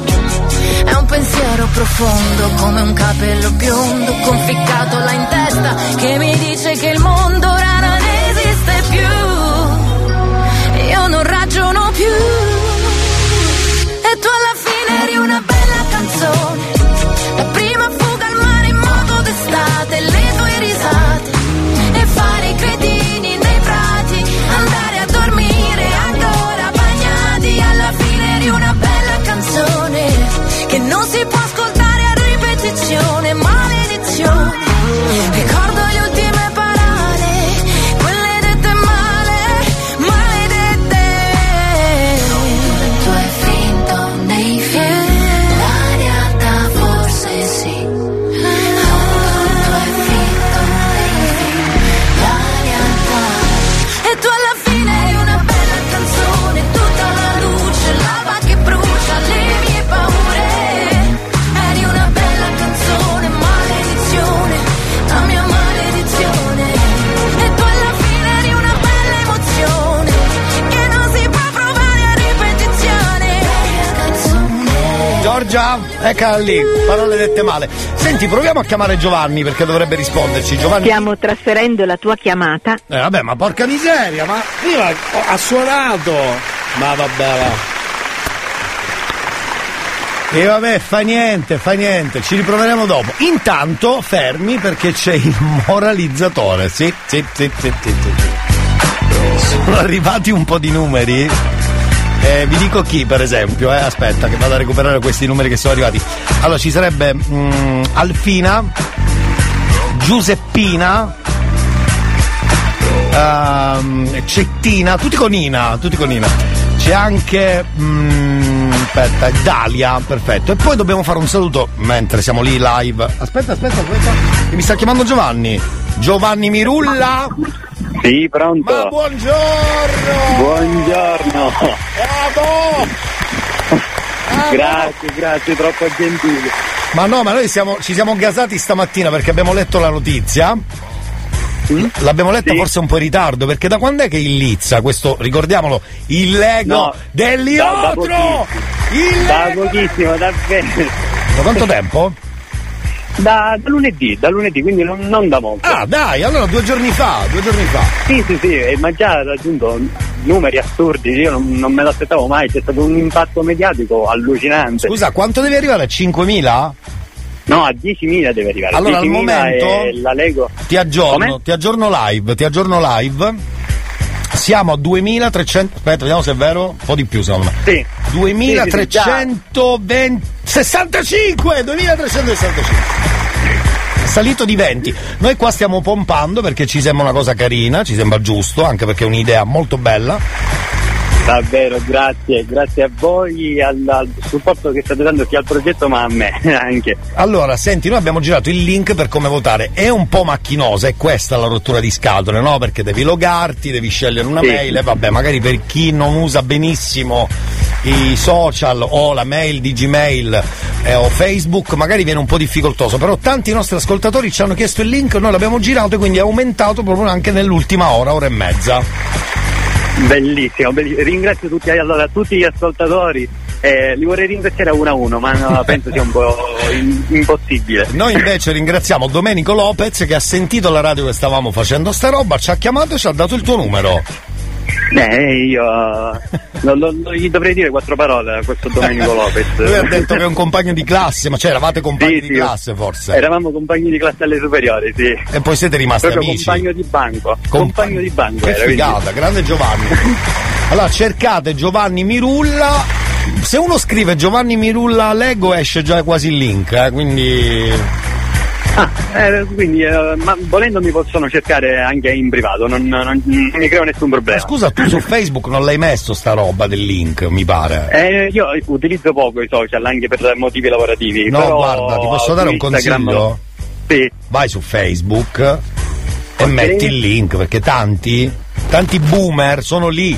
è un pensiero profondo come un capello biondo conficcato là in testa che mi dice che il mondo è già, eccola lì, parole dette male. Senti, proviamo a chiamare Giovanni perché dovrebbe risponderci. Giovanni. Stiamo trasferendo la tua chiamata. Eh vabbè, ma porca miseria, ma prima ha suonato. Ma vabbè, va. E vabbè, fa niente, fa niente, ci riproveremo dopo. Intanto, fermi perché c'è il moralizzatore. Sì, sì, sì, sì, sì, sì. Sono arrivati un po' di numeri. Eh, vi dico chi, per esempio, eh. aspetta che vado a recuperare questi numeri che sono arrivati. Allora, ci sarebbe mm, Alfina, Giuseppina, ehm, Cettina, tutti con Ina, tutti con Ina. C'è anche. mm, aspetta, Dalia, perfetto. E poi dobbiamo fare un saluto mentre siamo lì live. Aspetta, aspetta, aspetta. Mi sta chiamando Giovanni. Giovanni Mirulla? Sì, pronto. Ma buongiorno! Buongiorno. Bravo! Grazie, grazie, troppo gentile. Ma no, ma noi siamo- ci siamo gasati stamattina perché abbiamo letto la notizia. L'abbiamo letta forse un po' in ritardo perché da quando è che il Lizza, questo ricordiamolo, il Lego No, dell'Iotro! da- da Il Da Lego! pochissimo, davvero. Da quanto tempo? Da, da lunedì, da lunedì, quindi non, non da molto. Ah dai, allora due giorni fa, due giorni fa. Sì, sì, sì, eh, ma già ha raggiunto numeri assurdi, io non, non me l'aspettavo mai, c'è stato un impatto mediatico allucinante. Scusa, quanto devi arrivare? A 5.000? No, a 10.000 deve arrivare. Allora, al 10.000 momento la Lego. Ti aggiorno, Come? ti aggiorno live, ti aggiorno live. Siamo a 2300, aspetta, vediamo se è vero, un po' di più secondo me. Sì. 2320 65 2365 È salito di 20 noi qua stiamo pompando perché ci sembra una cosa carina ci sembra giusto anche perché è un'idea molto bella Davvero, grazie, grazie a voi, al, al supporto che state dando sia al progetto ma a me anche. allora senti noi abbiamo girato il link per come votare è un po' macchinosa è questa la rottura di scatole no? perché devi logarti devi scegliere una Sì. mail e vabbè magari per chi non usa benissimo i social o la mail di Gmail eh, o Facebook magari viene un po' difficoltoso però tanti nostri ascoltatori ci hanno chiesto il link noi l'abbiamo girato e quindi è aumentato proprio anche nell'ultima ora ora e mezza Bellissimo, bellissimo. ringrazio tutti, allora, tutti gli ascoltatori, eh, li vorrei ringraziare a uno a uno, ma no, penso sia un po' in- impossibile. Noi invece ringraziamo Domenico Lopez che ha sentito la radio che stavamo facendo sta roba, ci ha chiamato e ci ha dato il tuo numero. Eh, io non, non- non gli dovrei dire quattro parole a questo Domenico Lopez. Lui ha detto che è un compagno di classe, ma cioè eravate compagni Sì, di sì. classe forse. Eravamo compagni di classe alle superiori, sì. E poi siete rimasti Proprio amici. compagno di banco. compagno di banco Che era, quindi- figata, grande Giovanni. Allora cercate Giovanni Mirulla. Se uno scrive Giovanni Mirulla Lego esce già quasi il link, eh, quindi. Ah, eh, quindi eh, ma volendo mi possono cercare anche in privato, non, non- non mi creo nessun problema. Scusa, tu su Facebook non l'hai messo sta roba del link, mi pare. Eh, io utilizzo poco i social anche per motivi lavorativi. No, però guarda, ti posso dare un Instagram- consiglio? Sì. Vai su Facebook e metti il link perché tanti, tanti boomer sono lì.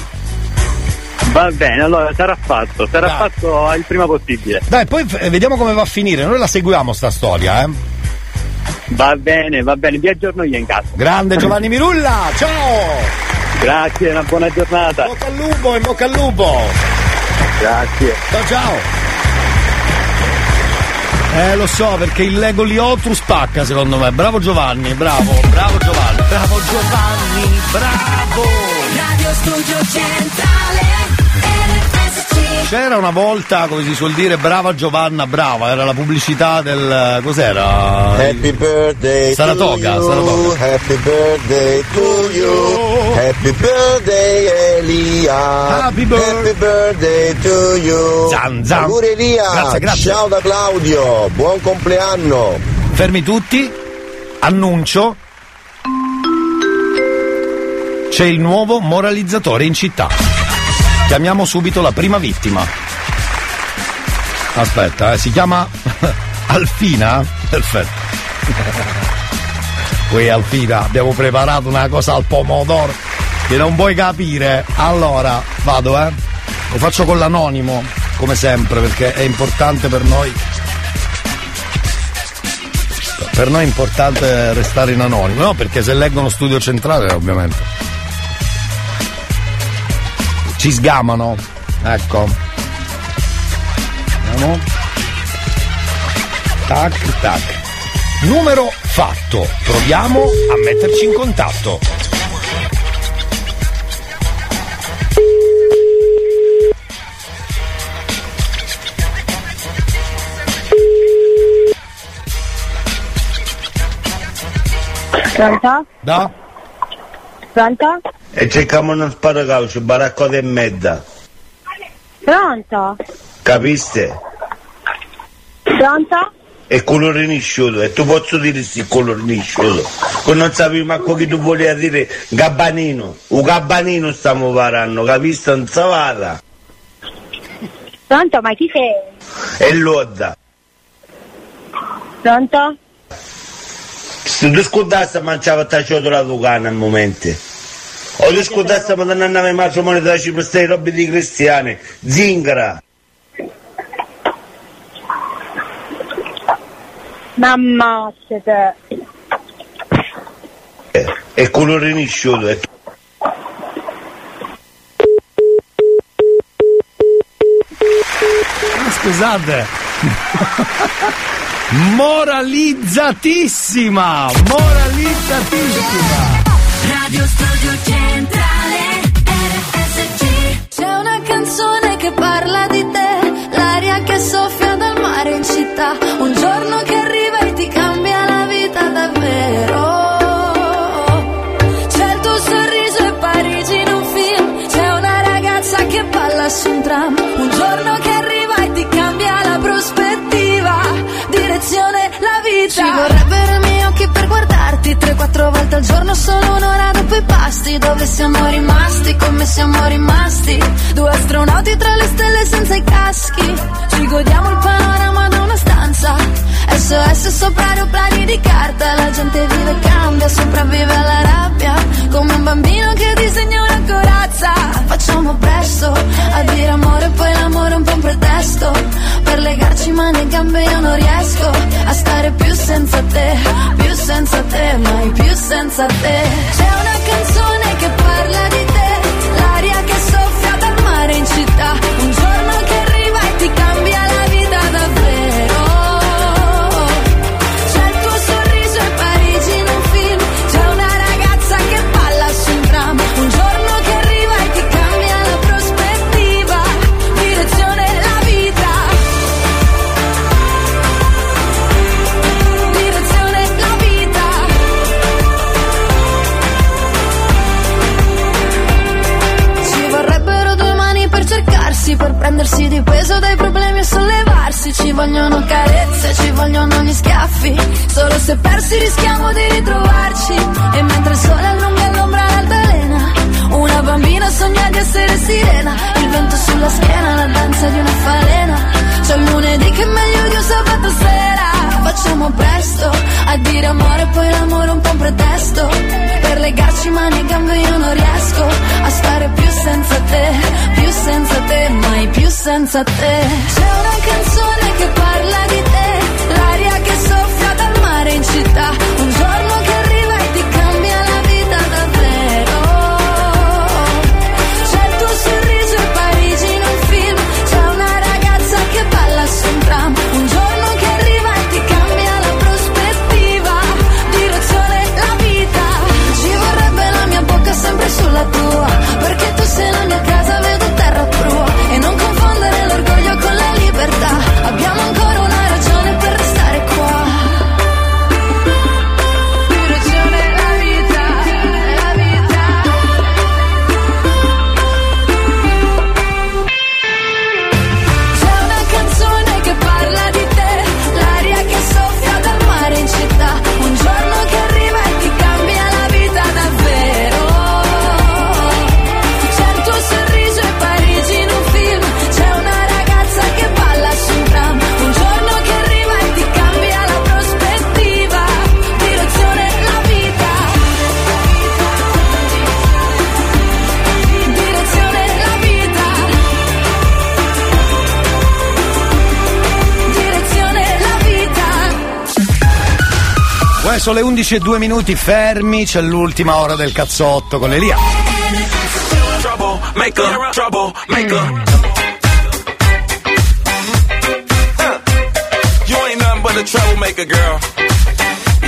Va bene, allora sarà fatto, sarà Dai. fatto il prima possibile. Dai, poi vediamo come va a finire. Noi la seguiamo sta storia, eh. Va bene, va bene, vi aggiorno io in casa. Grande Giovanni Mirulla, ciao! Grazie, una buona giornata. Bocca al lupo, in bocca al lupo! Grazie. Ciao ciao! Eh lo so perché il Lego Liotru spacca secondo me. Bravo Giovanni, bravo, bravo Giovanni, bravo Giovanni, bravo! Radio Studio Centrale C'era una volta, come si suol dire, brava Giovanna, brava, era la pubblicità del. cos'era? Happy birthday Saratoga, to you. Saratoga. Happy birthday to you. Happy birthday Elia. Happy birthday to you. Zan, zan. Auguri Elia. Grazie, grazie. Ciao da Claudio. Buon compleanno. Fermi tutti, annuncio. C'è il nuovo moralizzatore in città. Chiamiamo subito la prima vittima. Aspetta, eh, si chiama Alfina? Perfetto. Qui Alfina, abbiamo preparato una cosa al pomodoro che non vuoi capire. Allora, vado, eh. Lo faccio con l'anonimo, come sempre, perché è importante per noi per noi è importante restare in anonimo, no? Perché se leggono studio centrale, ovviamente. Ci sgamano. Ecco. Vediamo. tac, tac. Numero fatto. Proviamo a metterci in contatto. Pronto? Da? Pronto? E cerchiamo uno sparacaucio, baraccota e mezza. Pronto? Capiste? Pronto? E colore nisciuto, e tu posso dire sì colore nisciuto. Che non sapevi manco che tu volevi dire gabbanino. Un gabbanino stiamo parlando, capiste? Non savata. Pronto? Ma chi sei? E l'odda. Pronto? Se tu scudassi mangiava ta ciotola lucana al momento. O tu scudassi ma non andava in matrimonio da Cipro, stai robe di cristiani. Zingara. Mamma te. E colore nisciuto. E Ah, Scusate. Moralizzatissima! Moralizzatissima! Radio Studio Centrale RSC C'è una canzone che parla di te, l'aria che soffia dal mare in città, un giorno che un'ora dopo i pasti, dove siamo rimasti, come siamo rimasti, due astronauti tra le stelle senza i caschi, ci godiamo il panorama da una stanza, SOS sopra aeroplani di carta, la gente vive e cambia, sopravvive alla rabbia, come un bambino che disegna una corazza, facciamo presto a dire amore, poi l'amore è un po' un pretesto, per legarci mani e gambe io non riesco a stare più senza te, più senza te, mai più senza te. C'è una canzone che parla di te, l'aria che soffia dal mare in città, un giorno che arriva e ti cambia prendersi di peso dai problemi e sollevarsi. Ci vogliono carezze, ci vogliono gli schiaffi. Solo se persi rischiamo di ritrovarci. E mentre il sole allunga l'ombra all'altalena, una bambina sogna di essere sirena. Il vento sulla schiena, la danza di una falena. C'è il lunedì che è meglio di un sabato sera. Facciamo presto a dire amore, poi l'amore è un po' un pretesto. Per legarci mani e gambe io non riesco a stare più senza te, più senza te, mai più senza te. C'è una canzone che parla di te, l'aria che soffia dal mare in città. Un giorno perché sono le 11 e 2 minuti fermi, c'è l'ultima ora del cazzotto con Elia. Trouble maker, trouble maker. You ain't nothing but the troublemaker, girl.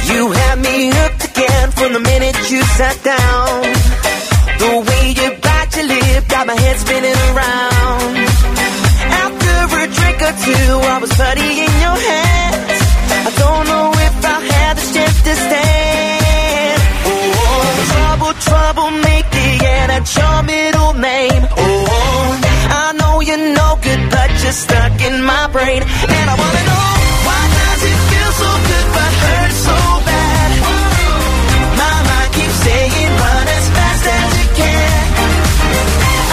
You had me hooked again from the minute you sat down. The way you bite your lip got my head spinning around. After a drink or two, I was putty in your hands. That's your middle name. Oh, I know you're no good, but you're stuck in my brain. And I wanna know, why does it feel so good but hurt so bad? My mind keeps saying, run as fast as you can.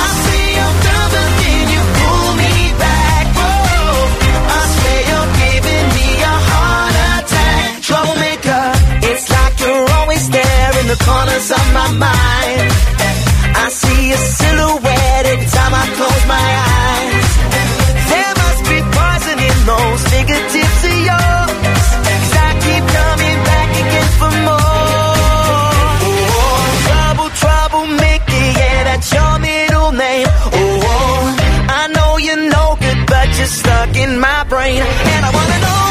I see you're done, but then you pull me back. Whoa, I swear you're giving me a heart attack. Troublemaker, it's like you're always there in the corners of my mind. A silhouette every time I close my eyes. There must be poison in those fingertips of yours. 'Cause I keep coming back again for more. Oh, trouble, trouble, maker, yeah, that's your middle name. Oh, I know you're no good, but you're stuck in my brain. And I wanna know,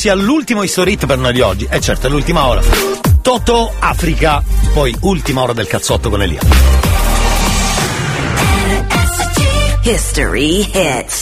sia l'ultimo historit per noi di oggi. E certo, è l'ultima ora. Toto Africa, poi ultima ora del cazzotto con Elia. History hits.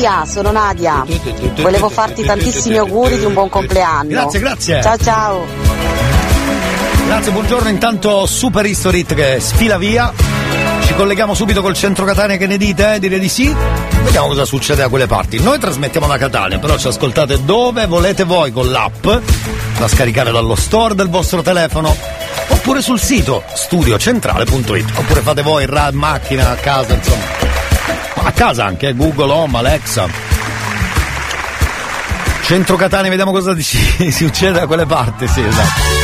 Elia, sono Nadia. Volevo farti tantissimi auguri di un buon compleanno. Grazie, grazie. Ciao ciao. Grazie, buongiorno. Intanto Super History che sfila via. Ci colleghiamo subito col centro Catania, che ne dite? Direi di sì. Vediamo cosa succede da quelle parti. Noi trasmettiamo da Catania, però ci ascoltate dove volete voi con l'app, da scaricare dallo store del vostro telefono, oppure sul sito studiocentrale.it, oppure fate voi in macchina, a casa, insomma. Casa anche, eh, Google Home, Alexa. Centro Catania, vediamo cosa dici- succede da quelle parti, sì, esatto.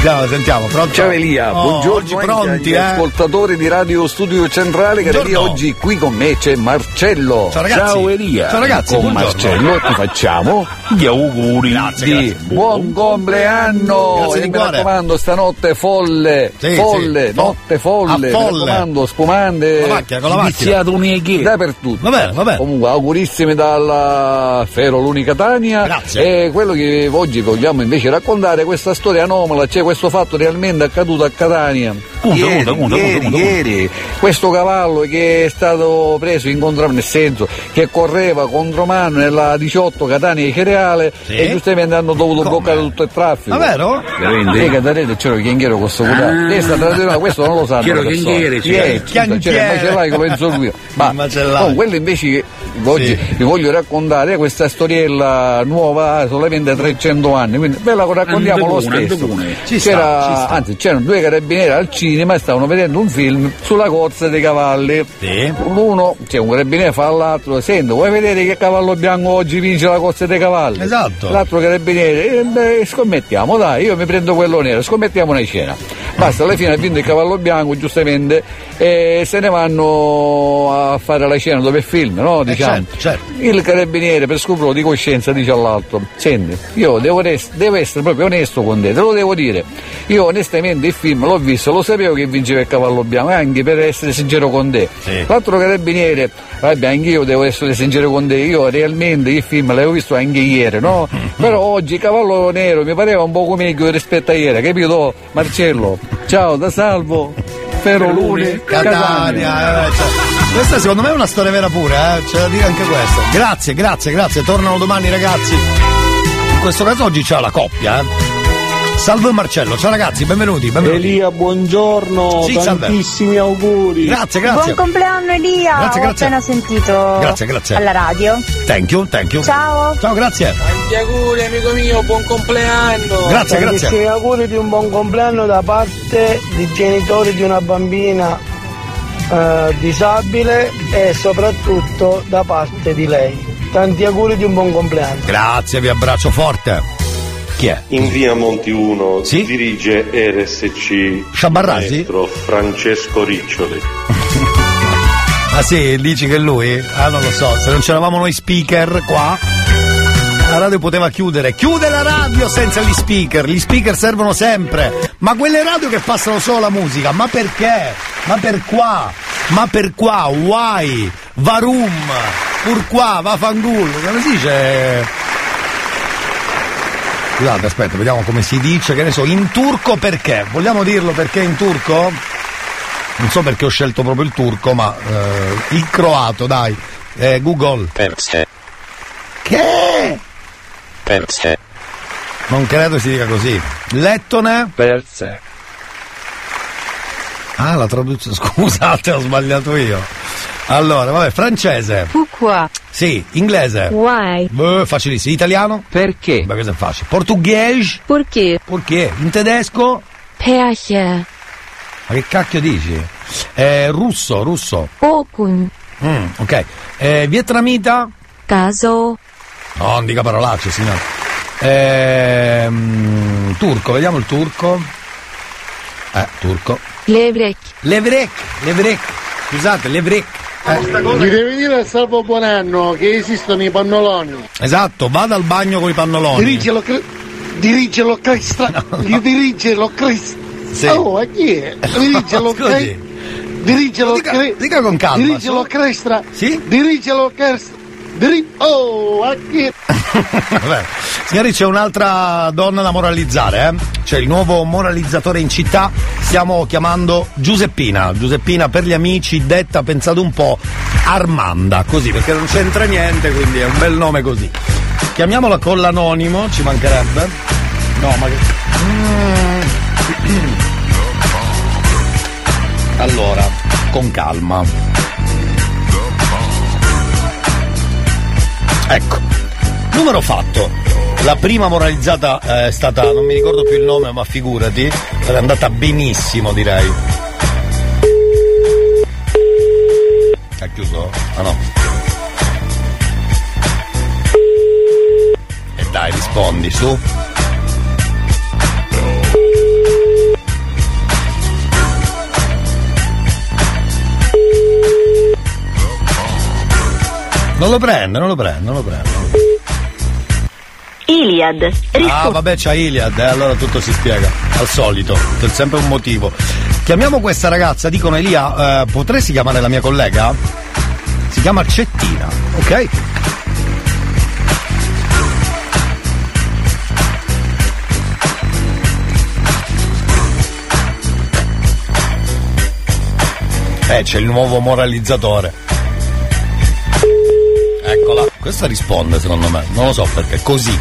Sentiamo, sentiamo, pronto? Ciao Elia, Oh, buongiorno oggi anche pronti, agli eh? ascoltatori di Radio Studio Centrale che. Elia, oggi qui con me c'è Marcello. Ciao, ragazzi. Elia. Ciao, ragazzi, Con buongiorno. Marcello ti facciamo gli auguri Grazie, di grazie. buon compleanno. Grazie e mi cuore. raccomando, stanotte folle, Sì, folle, sì, notte folle, a mi folle. raccomando, spumande. Con la macchina, con la macchina. iniziato un'eghe. Dappertutto. Va bene, va bene. Comunque augurissimi dalla Fero Luni Catania. Grazie. E quello che oggi vogliamo invece raccontare è questa storia anomala, c'è questo fatto realmente accaduto a Catania. Ieri, conta, conta, ieri, conta, conta. ieri. questo cavallo che è stato preso in contromano, nel senso che correva contromano nella 18 Catania di Cereale Sì. e giustamente hanno dovuto bloccare tutto il traffico. Ma vero? Sì, che da rete c'era il chianghiero con sto cutato. Questa tradizionale, questo non lo sanno. Le persone. chianghiere, sì. C'era il macellaio che lo penso qui. Ma Il macellaio. oh, quello invece oggi vi voglio raccontare questa storiella nuova, solamente 300 anni, quindi ve la raccontiamo lo stesso. andecune. Ci sta, C'era, ci sta. anzi, c'erano due carabinieri al cinema e stavano vedendo un film sulla cozza dei cavalli. Sì. L'uno, cioè un carabiniere fa all'altro, senti, vuoi vedere che cavallo bianco oggi vince la cozza dei cavalli? Esatto. L'altro carabiniere, eh, beh, scommettiamo, dai, io mi prendo quello nero, scommettiamo una scena. Basta, alla fine ha vinto il cavallo bianco, giustamente, e se ne vanno a fare la scena dove è film, no? Diciamo. certo, certo. Il carabiniere per scrupolo di coscienza dice all'altro, senti, io devo, res- devo essere proprio onesto con te, te lo devo dire. Io onestamente il film l'ho visto, lo sapevo che vinceva il cavallo bianco, anche per essere sincero con te. Sì. L'altro carabiniere, vabbè, anch'io devo essere sincero con te, io realmente il film l'avevo visto anche ieri, no? Però oggi il cavallo nero mi pareva un poco meglio rispetto a ieri, capito? Marcello, ciao, da salvo, Fero Luni, Catania, eh, cioè, questa secondo me è una storia vera pure, eh? c'è da dire anche questo. Grazie, grazie, grazie. Tornano domani ragazzi. In questo caso oggi c'è la coppia, eh? Salve Marcello, ciao ragazzi, benvenuti, benvenuti. Elia, buongiorno, Sì, salve. tantissimi auguri. Grazie, grazie. Buon compleanno Elia, Grazie, ho grazie. appena sentito Grazie, grazie. alla radio. Thank you, thank you. Ciao. Ciao, grazie. Tanti auguri amico mio, buon compleanno. Grazie, grazie. Tantissimi auguri di un buon compleanno da parte dei genitori di una bambina eh, disabile e soprattutto da parte di lei. Tanti auguri di un buon compleanno. Grazie, vi abbraccio forte. Chi è? In via Monti 1 dirige RSC Sciabarrasi? Maestro Francesco Riccioli. Ah sì, dici che è lui? Ah non lo so, se non c'eravamo noi speaker qua, la radio poteva chiudere. Chiude la radio senza gli speaker, gli speaker servono sempre. Ma quelle radio che passano solo la musica, ma perché? Ma per qua? Ma per qua? Why? Varum? Pur qua? Vafangul? Come si dice? Scusate, aspetta, vediamo come si dice, che ne so, in turco perché? Vogliamo dirlo perché in turco? Non so perché ho scelto proprio il turco, ma eh, il croato, dai. Eh, Google. Perse. Che? Perse. Non credo si dica così. Lettone? Perse. Ah, la traduzione. Scusate, ho sbagliato io. Allora, vabbè, francese. Pourquoi? Sì, inglese. Why? Beh, facilissimo. Italiano? Perché? Ma questo è facile. Portoghese? Perché? Perché? In tedesco? Perché? Ma che cacchio dici? Eh, russo, russo. Okun. Mm, ok. Eh, vietnamita? Caso. No, non dica parolacce, signore. Ehm, turco, vediamo il turco. Eh, turco. Levrek. Levrek, levrek. Scusate, levrek. Eh, Gli devi dire al Salvo Buonanno che esistono i pannoloni. Esatto, vada al bagno con i pannoloni. Dirigelo, cre- dirigelo Cresta. Gli dirigelo Cresta. Sì. Oh, a chi è? Dirigelo Scusi. Cre- Dirigelo Dica- Cre- dica con calma, Dirigelo. Crestra. Sì? Dirigelo Crestra. Oh? Vabbè. Signori, c'è un'altra donna da moralizzare, eh? C'è il nuovo moralizzatore in città. Stiamo chiamando Giuseppina. Giuseppina per gli amici, detta, pensate un po', Armanda, così, perché non c'entra niente, quindi è un bel nome così. Chiamiamola con l'anonimo, ci mancherebbe. No, ma che. Allora, con calma. Ecco, numero fatto. La prima moralizzata eh, è stata, non mi ricordo più il nome, ma figurati, è andata benissimo direi. Ha chiuso? Ah no. E dai, rispondi, su. Non lo prende, non lo prende, non lo prende. Iliad. Ah, vabbè, c'ha Iliad, eh, allora tutto si spiega. Al solito, c'è sempre un motivo. Chiamiamo questa ragazza, dicono Elia, eh, potresti chiamare la mia collega? Si chiama Cettina, ok? Eh, c'è il nuovo moralizzatore. Questa risponde secondo me, non lo so perché, così.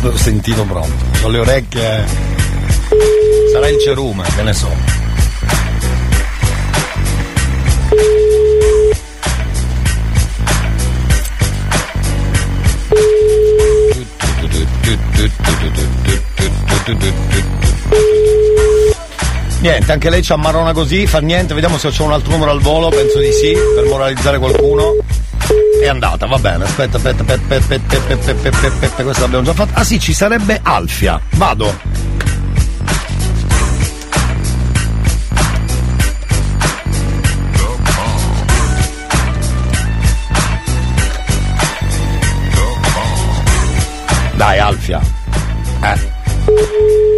L'ho sentito pronto, ho le orecchie. Sarà il cerume, che ne so. Niente, anche lei ci ammarona così, fa niente, vediamo se c'è un altro numero al volo, penso di sì, per moralizzare qualcuno. È andata, va bene, aspetta, aspetta, aspetta, aspetta, aspetta, aspetta, aspetta, questa l'abbiamo già fatta. Ah sì, ci sarebbe Alfia. Vado. Dai, Alfia. Eh.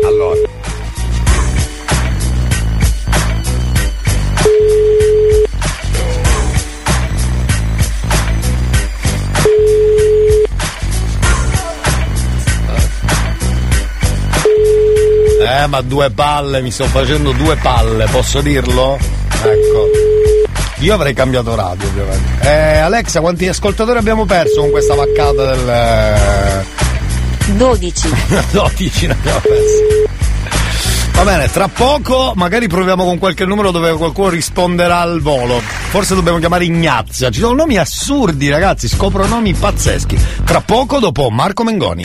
Allora. Eh, ma due palle, mi sto facendo due palle, posso dirlo? Ecco. Io avrei cambiato radio, ovviamente. Eh, Alexa, quanti ascoltatori abbiamo perso con questa vaccata del. eh, 12. 12 ne abbiamo persi. Va bene, tra poco magari proviamo con qualche numero dove qualcuno risponderà al volo. Forse dobbiamo chiamare Ignazia. Ci sono nomi assurdi, ragazzi, scopro nomi pazzeschi. Tra poco dopo Marco Mengoni.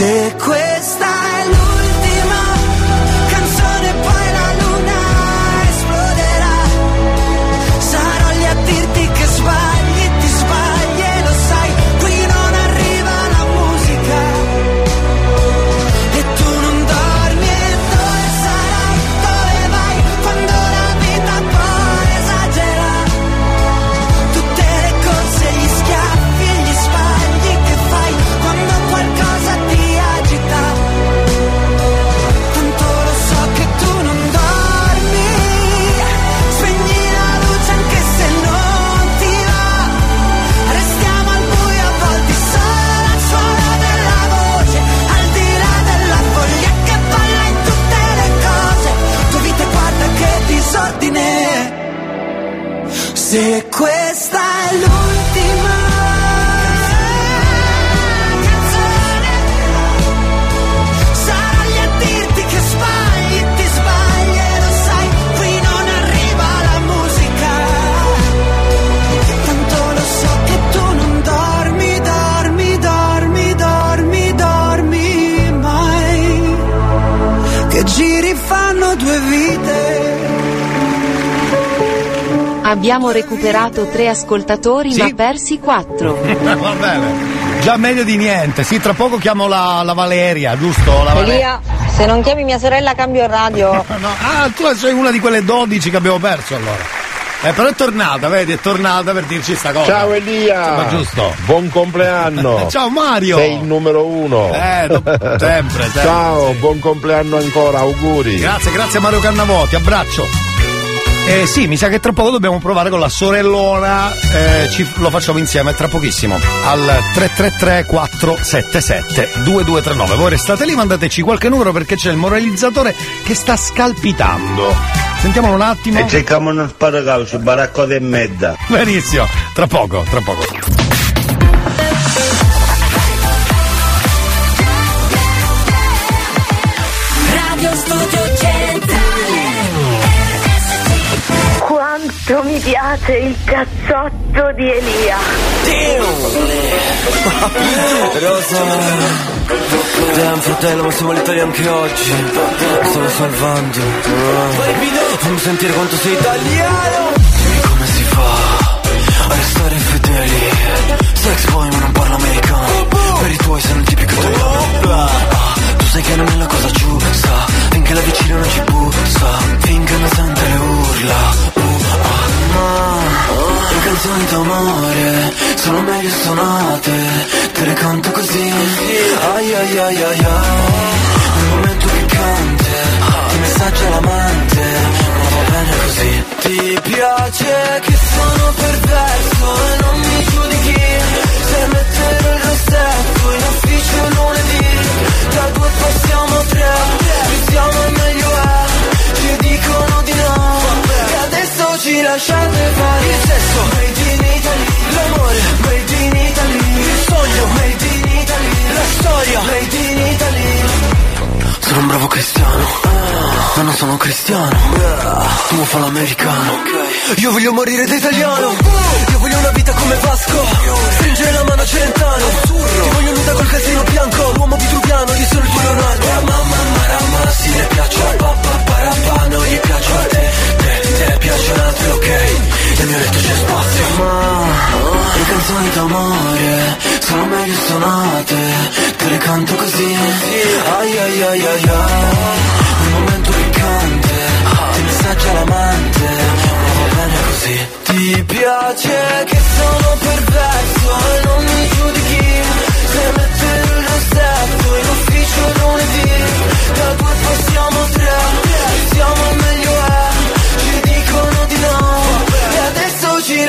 Se Abbiamo recuperato tre ascoltatori ma persi quattro. Va bene. Già meglio di niente. Sì, tra poco chiamo la, la Valeria, giusto? La Valeria. Elia, se non chiami mia sorella cambio radio. Ah, tu sei una di quelle 12 che abbiamo perso allora. Eh, però è tornata, vedi, è tornata per dirci sta cosa. Ciao Elia! Insomma, giusto. Buon compleanno! Ciao Mario! Sei il numero uno! Eh, do- sempre, sempre. Ciao, sì. buon compleanno ancora, auguri! Grazie, grazie Mario Cannavoti, abbraccio. Eh sì, mi sa che tra poco dobbiamo provare con la sorellona, eh, ci- lo facciamo insieme tra pochissimo, al 333 477 2239. Voi restate lì, mandateci qualche numero perché c'è il moralizzatore che sta scalpitando. Sentiamolo un attimo. E cerchiamo uno sparacaucio, baracco e mezza. Benissimo, tra poco, tra poco. Mi piace il cazzotto di Elia. Rosa Damn fratello ma siamo all'Italia anche oggi. Stavo salvando. Fammi sentire quanto sei italiano. Dimmi come si fa A restare fedeli? Sex boy ma non parlo americano. Per i tuoi sei un tipico italiano sesso Made in Italy L'amore Made in Italy Il sogno Made in Italy La storia Made in Italy sono un bravo cristiano, ma non sono cristiano. Tu fa l'americano. Io voglio morire da italiano. Io voglio una vita come Vasco. Stringere la mano a Celentano. Ti voglio nuda col calzino bianco. L'uomo vitruviano, io sono il tuo Leonardo. Mamma, marama, sì, le piaccio a papà, parapà, non gli piaccio a te. Te, te piacciono altri, ok. Nel mio letto c'è spazio. Ma le canzoni d'amore sono meglio suonate. Te le canto così. Ai ai ai ai ai. Un momento piccante. Ti messaggia l'amante. Ma va bene così. Ti piace che sono perverso e non mi giudichi. Se mettere il rossetto in ufficio lunedì. Da due passiamo a tre. Siamo meglio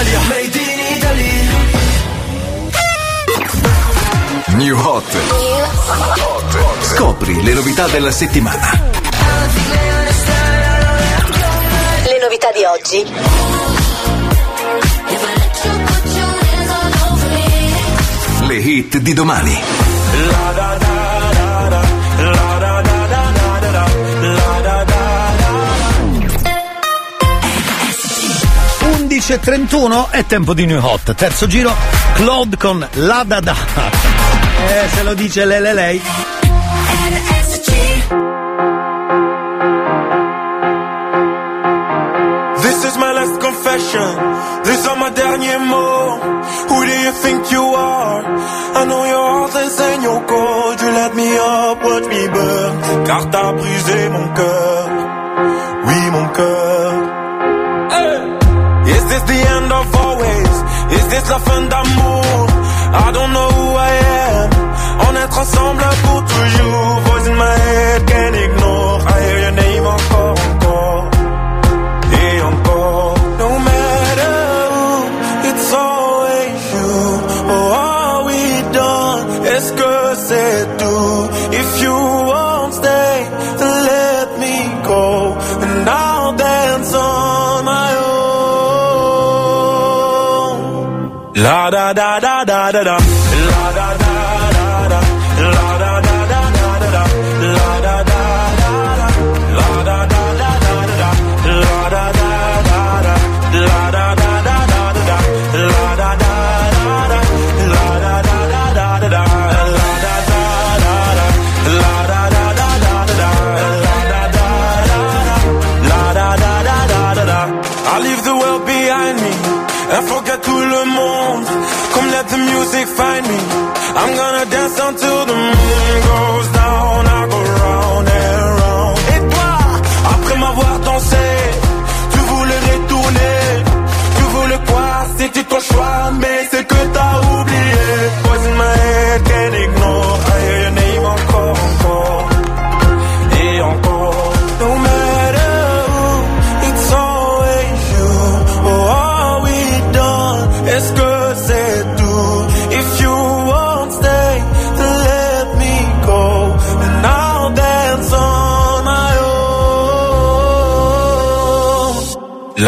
Italy L'Italia Made in Italy New Hot. Scopri le novità della settimana. Le novità di oggi. Le hit di domani. 11.31 è tempo di New Hot. Terzo giro, Claude con La Da Da. Eh, se lo dice lei lei. This is my last confession. These are my derniers mots. Who do you think you are? I know your heart is in your cold. You let me up, watch me burn. Car t'as brisé mon cœur.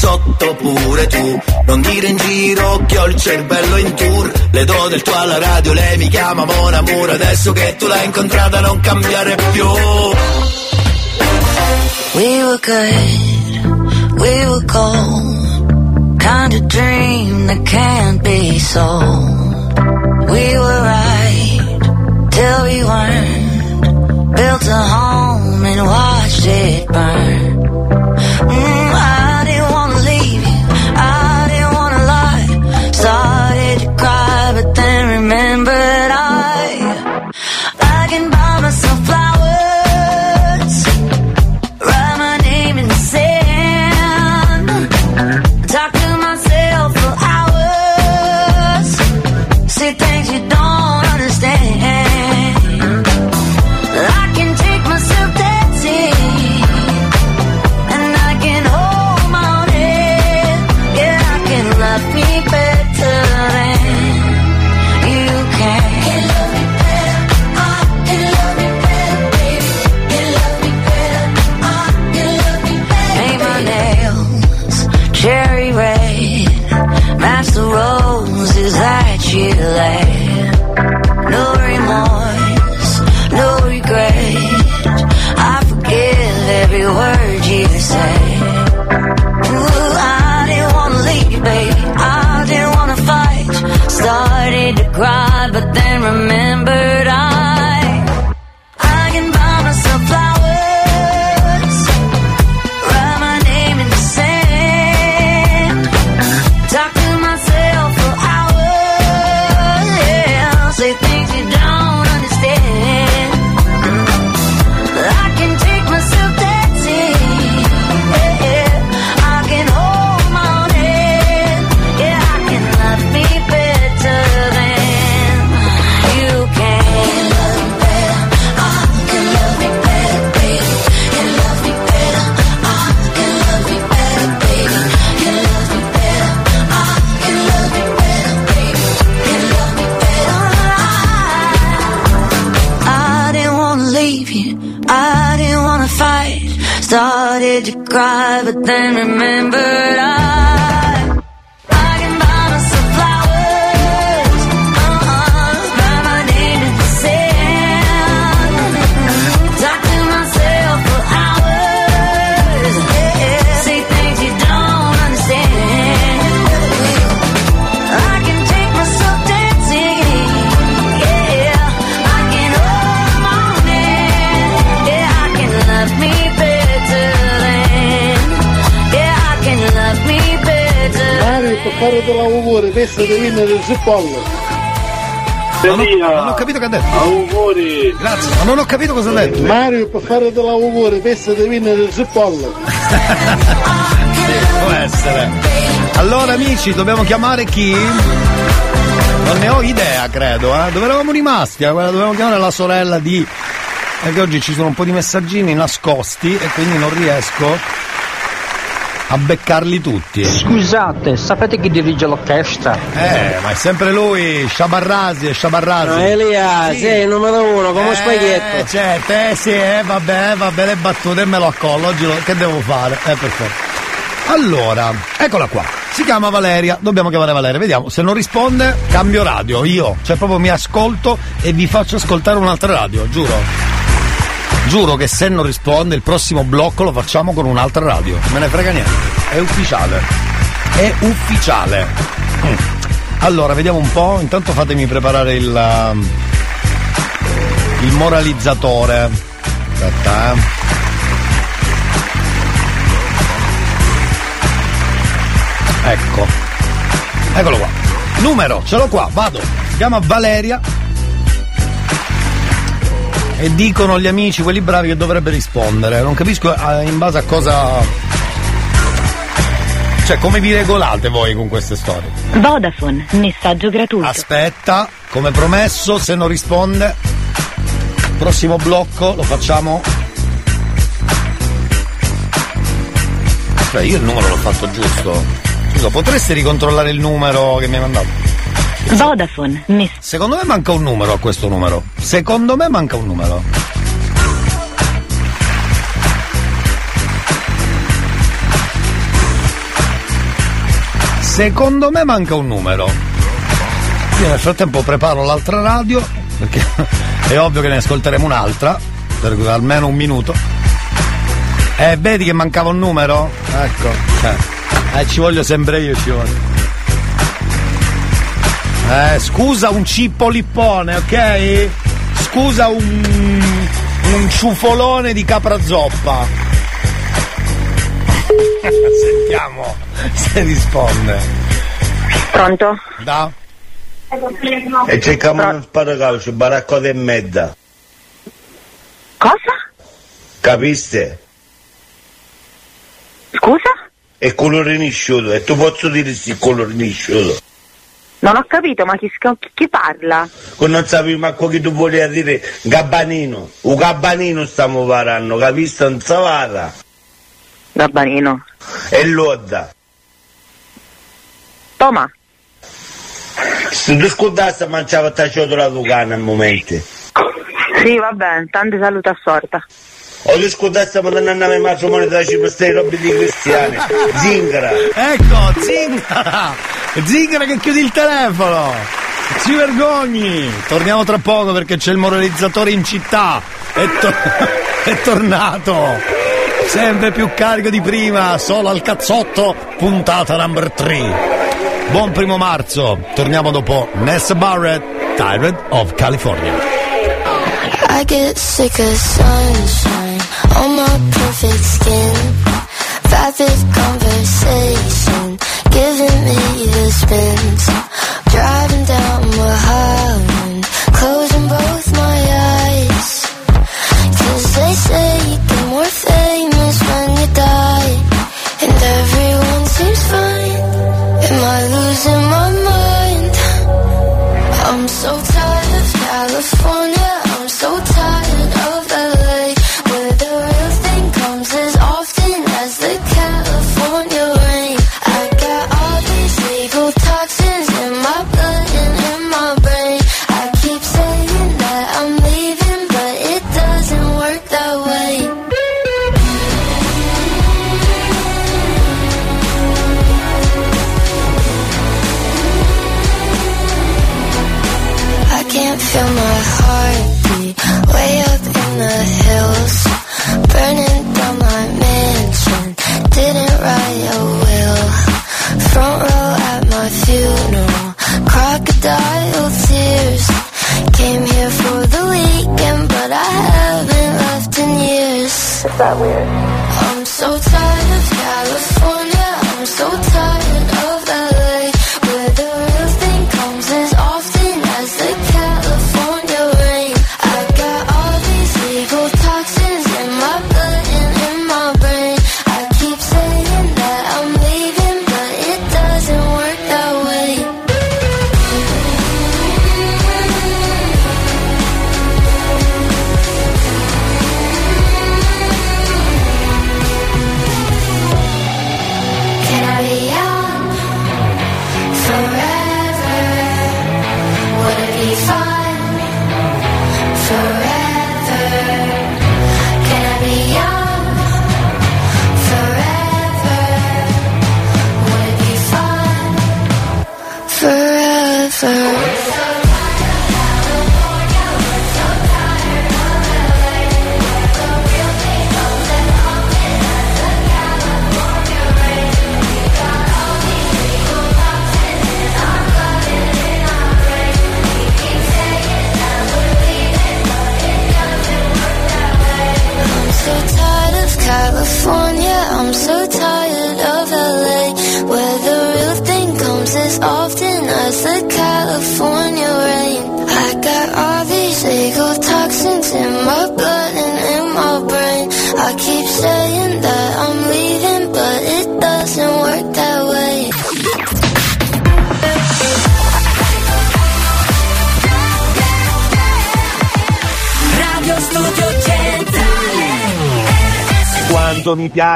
sotto pure tu. Non dire in giro che ho il cervello in tour. Le do del tuo alla radio, lei mi chiama Mon Amour Adesso che tu l'hai incontrata non cambiare più. We were good, we were cold. Kind of dream that can't be sold. We were right, till we weren't. Built a home and watched it burn. auguri, festa di vino del Zippollo. Non ho, non ho capito che ha detto. Auguri. Grazie, ma non ho capito cosa ha detto. Mario, per fare dell'auguri, festa di vino del Zippollo. sì, può essere. Allora amici, dobbiamo chiamare chi? Non ne ho idea, credo, eh. Dove eravamo rimasti? Eh, Dovevamo chiamare la sorella di perché oggi ci sono un po' di messaggini nascosti e quindi non riesco a beccarli tutti. Scusate, sapete chi dirige l'orchestra? Eh, ma è sempre lui, Shabarrasi e Shabarrasi. No, Elia, sei il numero uno, come eh, spaghetto. Certo, eh sì, eh, vabbè, vabbè, le battute me lo accollo, oggi lo- che devo fare? Eh, perfetto. Allora, eccola qua. Si chiama Valeria, dobbiamo chiamare Valeria, vediamo. Se non risponde, cambio radio, io. Cioè proprio mi ascolto e vi faccio ascoltare un'altra radio, giuro. Giuro che se non risponde il prossimo blocco lo facciamo con un'altra radio. Me ne frega niente. È ufficiale. È ufficiale. Mm. Allora, vediamo un po'. Intanto fatemi preparare il. um, il moralizzatore. Aspetta, eh. Ecco. Eccolo qua. Numero, ce l'ho qua, vado. Si chiama Valeria. E dicono gli amici, quelli bravi, che dovrebbe rispondere. Non capisco eh, in base a cosa. Cioè, come vi regolate voi con queste storie? Vodafone, messaggio gratuito. Aspetta, come promesso, se non risponde, prossimo blocco lo facciamo. Cioè, io il numero l'ho fatto giusto. Scusa, potresti ricontrollare il numero che mi hai mandato? Vodafone, messaggio. Secondo me manca un numero a questo numero. Secondo me manca un numero. Secondo me manca un numero. Io nel frattempo preparo l'altra radio, perché è ovvio che ne ascolteremo un'altra, per almeno un minuto. Eh, vedi che mancava un numero? Ecco. Eh, eh, ci voglio sempre io, ci voglio. Eh, scusa un cippo lippone, ok? Scusa un. un ciufolone di capra zoppa. Sentiamo se risponde. Pronto? Da? E cerchiamo uno sparacalcio, baracco e mezza. Cosa? Capiste? Scusa? È colore nisciuto, e tu posso dire sì colore nisciuto. Non ho capito, ma chi, chi- chi parla? Non sapevi manco che tu volevi dire gabbanino. Un gabbanino stiamo parlando, capiste? Non savata. Gabbanino. E l'odda. Toma. Se tu scordassi mangiava ta ciotola lucana al momento. Sì, va bene, tante salute a sorta. O tu scordassi mandando a nave matrimonio da Cipro, stai robe di cristiani. Zingara. Ecco, zingara! Zingara che chiudi il telefono! Si vergogni! Torniamo tra poco perché c'è il moralizzatore in città! È, to- è tornato! Sempre più carico di prima, solo al cazzotto, puntata number 3. Buon primo marzo, torniamo dopo Ness Barrett, Tyrant of California. I get sick of sunshine on my perfect skin. Vapid conversation giving me the spins. Driving down Mulholland, closing both my eyes. Cause they say you get more famous when you die. And everyone seems fine. Am I losing my mind? I'm so tired of California. I'm so tired crocodile tears. Came here for the weekend, but I haven't left in years. Is that weird? I'm so tired of California. I'm so tired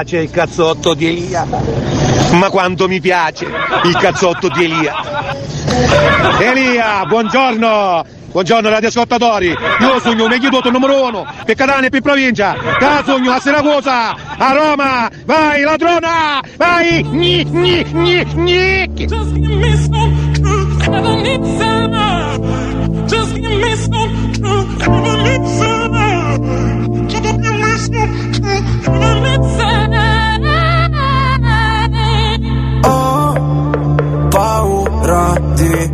piace il cazzotto di Elia. Ma quanto mi piace il cazzotto di Elia. Elia, buongiorno! Buongiorno radioascoltatori, io sogno un meglio numero uno, per Catania e per provincia, da sogno a Siracusa, a Roma, vai ladrona, vai, gni, gni, gni, gni. Ho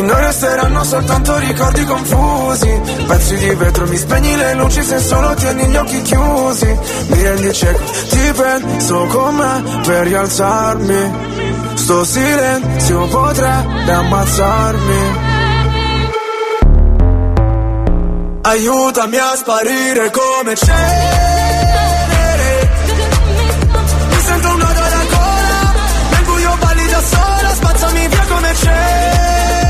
Di noi resteranno soltanto ricordi confusi. Pezzi di vetro, mi spegni le luci se solo tieni gli occhi chiusi. Mi rendi cieco, ti penso con me per rialzarmi. Sto silenzio potrebbe ammazzarmi. Aiutami a sparire come da sola Spazzami via come cenere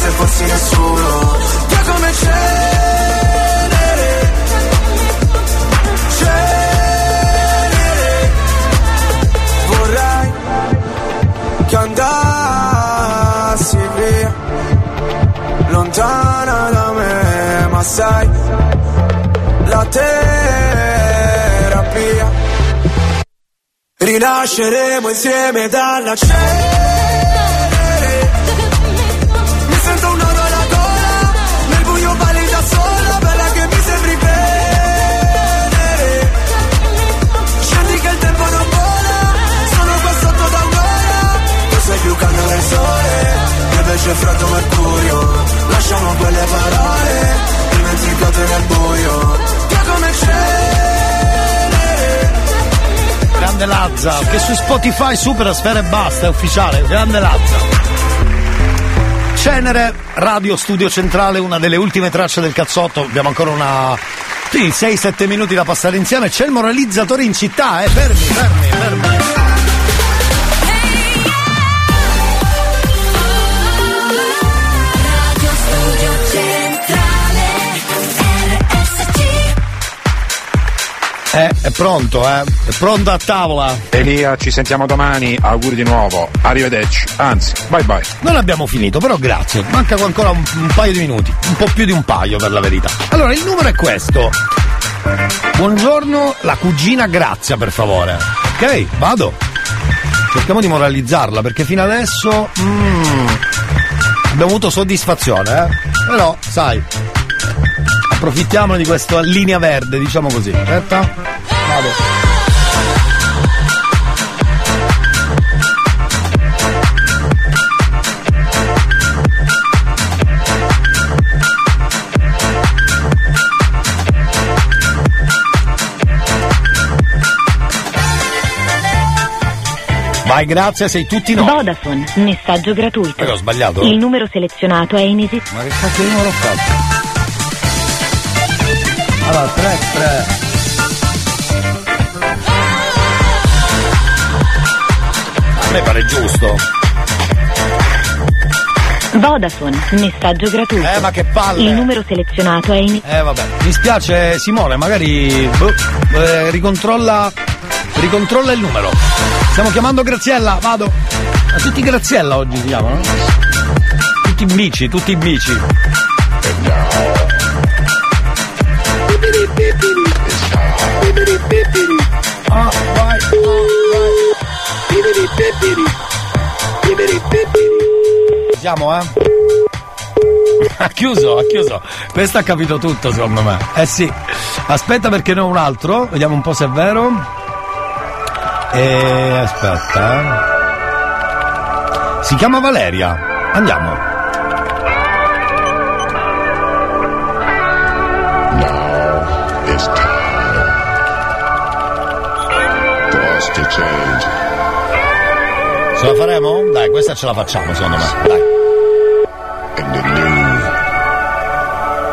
se fossi nessuno. Via come cenere. Cenere. Vorrei che andassi via. Lontana da me Ma sai La terapia. Rinasceremo insieme dalla cenere più caldo del sole invece freddo mercurio Lasciamo quelle parole Dimenticate nel buio Via come cenere Grande Lazza, che su Spotify supera Sfera e basta, è ufficiale. Grande Lazza. Cenere, Radio Studio Centrale, una delle ultime tracce del cazzotto. Abbiamo ancora una. Sì, 6-7 minuti da passare insieme. C'è il moralizzatore in città, eh. Fermi, fermi, fermi. Eh, è pronto, eh. È pronto a tavola. Elia, ci sentiamo domani, auguri di nuovo, arrivederci, anzi, bye bye. Non abbiamo finito, però grazie. Manca ancora un, un paio di minuti, un po' più di un paio per la verità. Allora, il numero è questo. Buongiorno, la cugina Grazia, per favore. Ok, vado. Cerchiamo di moralizzarla perché fino adesso mm, abbiamo avuto soddisfazione, eh? Però, sai, approfittiamo di questa linea verde, diciamo così. Aspetta. Vado. Vai, grazie, sei tutti noi. Vodafone, messaggio gratuito. Eh, ho sbagliato? Il numero selezionato è inesistente. Ma che cazzo di numero ho fatto? Allora, 3, 3. A me pare giusto. Vodafone, messaggio gratuito. Eh, ma che palle! Il numero selezionato è inesistente. Eh vabbè, mi spiace Simone, magari boh, eh, ricontrolla, ricontrolla il numero. Stiamo chiamando Graziella, vado. Ma tutti Graziella oggi si chiamano? Tutti in bici, tutti in bici. Ah, vai, Siamo, eh? Ha chiuso, ha chiuso. Questo ha capito tutto, secondo me. Eh sì. Aspetta perché ne ho un altro. Vediamo un po' se è vero. E aspetta. eh. Si chiama Valeria. Andiamo. Ce la faremo? Dai, questa ce la facciamo, secondo me. Dai. And the new,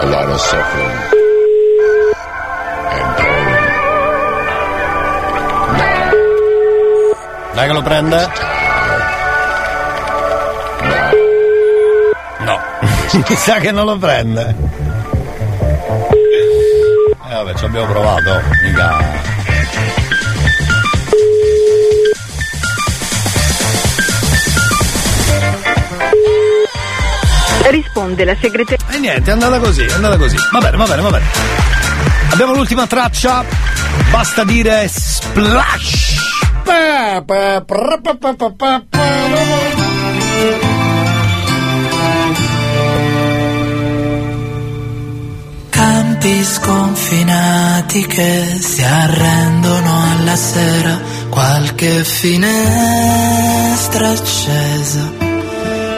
a lot of suffering and pain. Dai che lo prende? No. Mi sa che non lo prende. Eh vabbè, ci abbiamo provato. Mica. Risponde la segreteria. E niente, è andata così, è andata così. Va bene, va bene, va bene. Abbiamo l'ultima traccia. Basta dire splash. Campi sconfinati che si arrendono alla sera, qualche finestra accesa,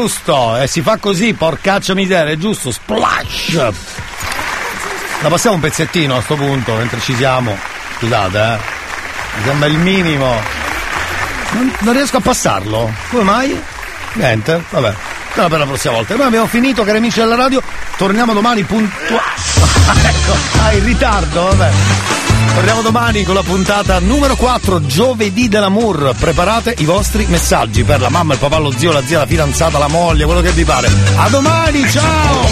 giusto. E si fa così, porcaccia miseria, è giusto, splash. La passiamo un pezzettino a sto punto, mentre ci siamo. Scusate, eh. Mi sembra il minimo. Non, non riesco a passarlo. Come mai? Niente, vabbè. Sarà per la prossima volta. Noi abbiamo finito, cari amici della radio. Torniamo domani puntuali. ecco, ah, in ritardo, vabbè. Torniamo domani con la puntata numero 4, giovedì dell'amour. Preparate i vostri messaggi per la mamma, il papà, lo zio, la zia, la fidanzata, la moglie, quello che vi pare. A domani, ciao!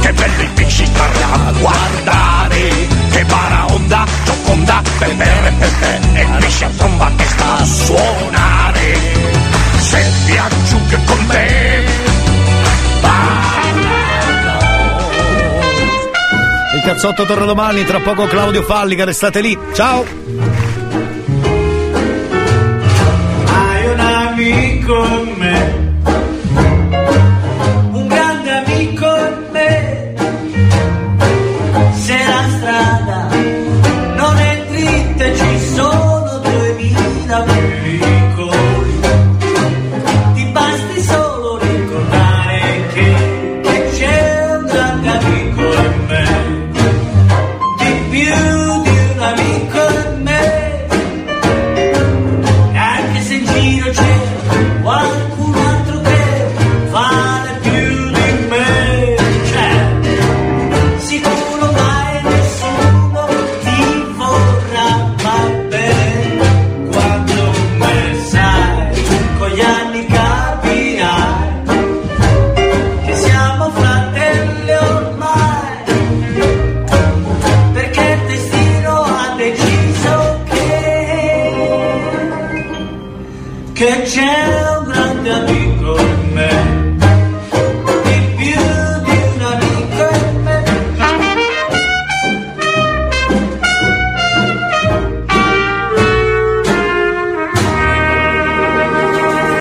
che belli pesci stare a guardare, che baraonda, gioconda, pepe, pepe, e pesce a tromba che sta a suonare, se vi aggiunge con me, Il cazzotto torna domani, tra poco Claudio Fallica, restate lì. Ciao! Hai un amico me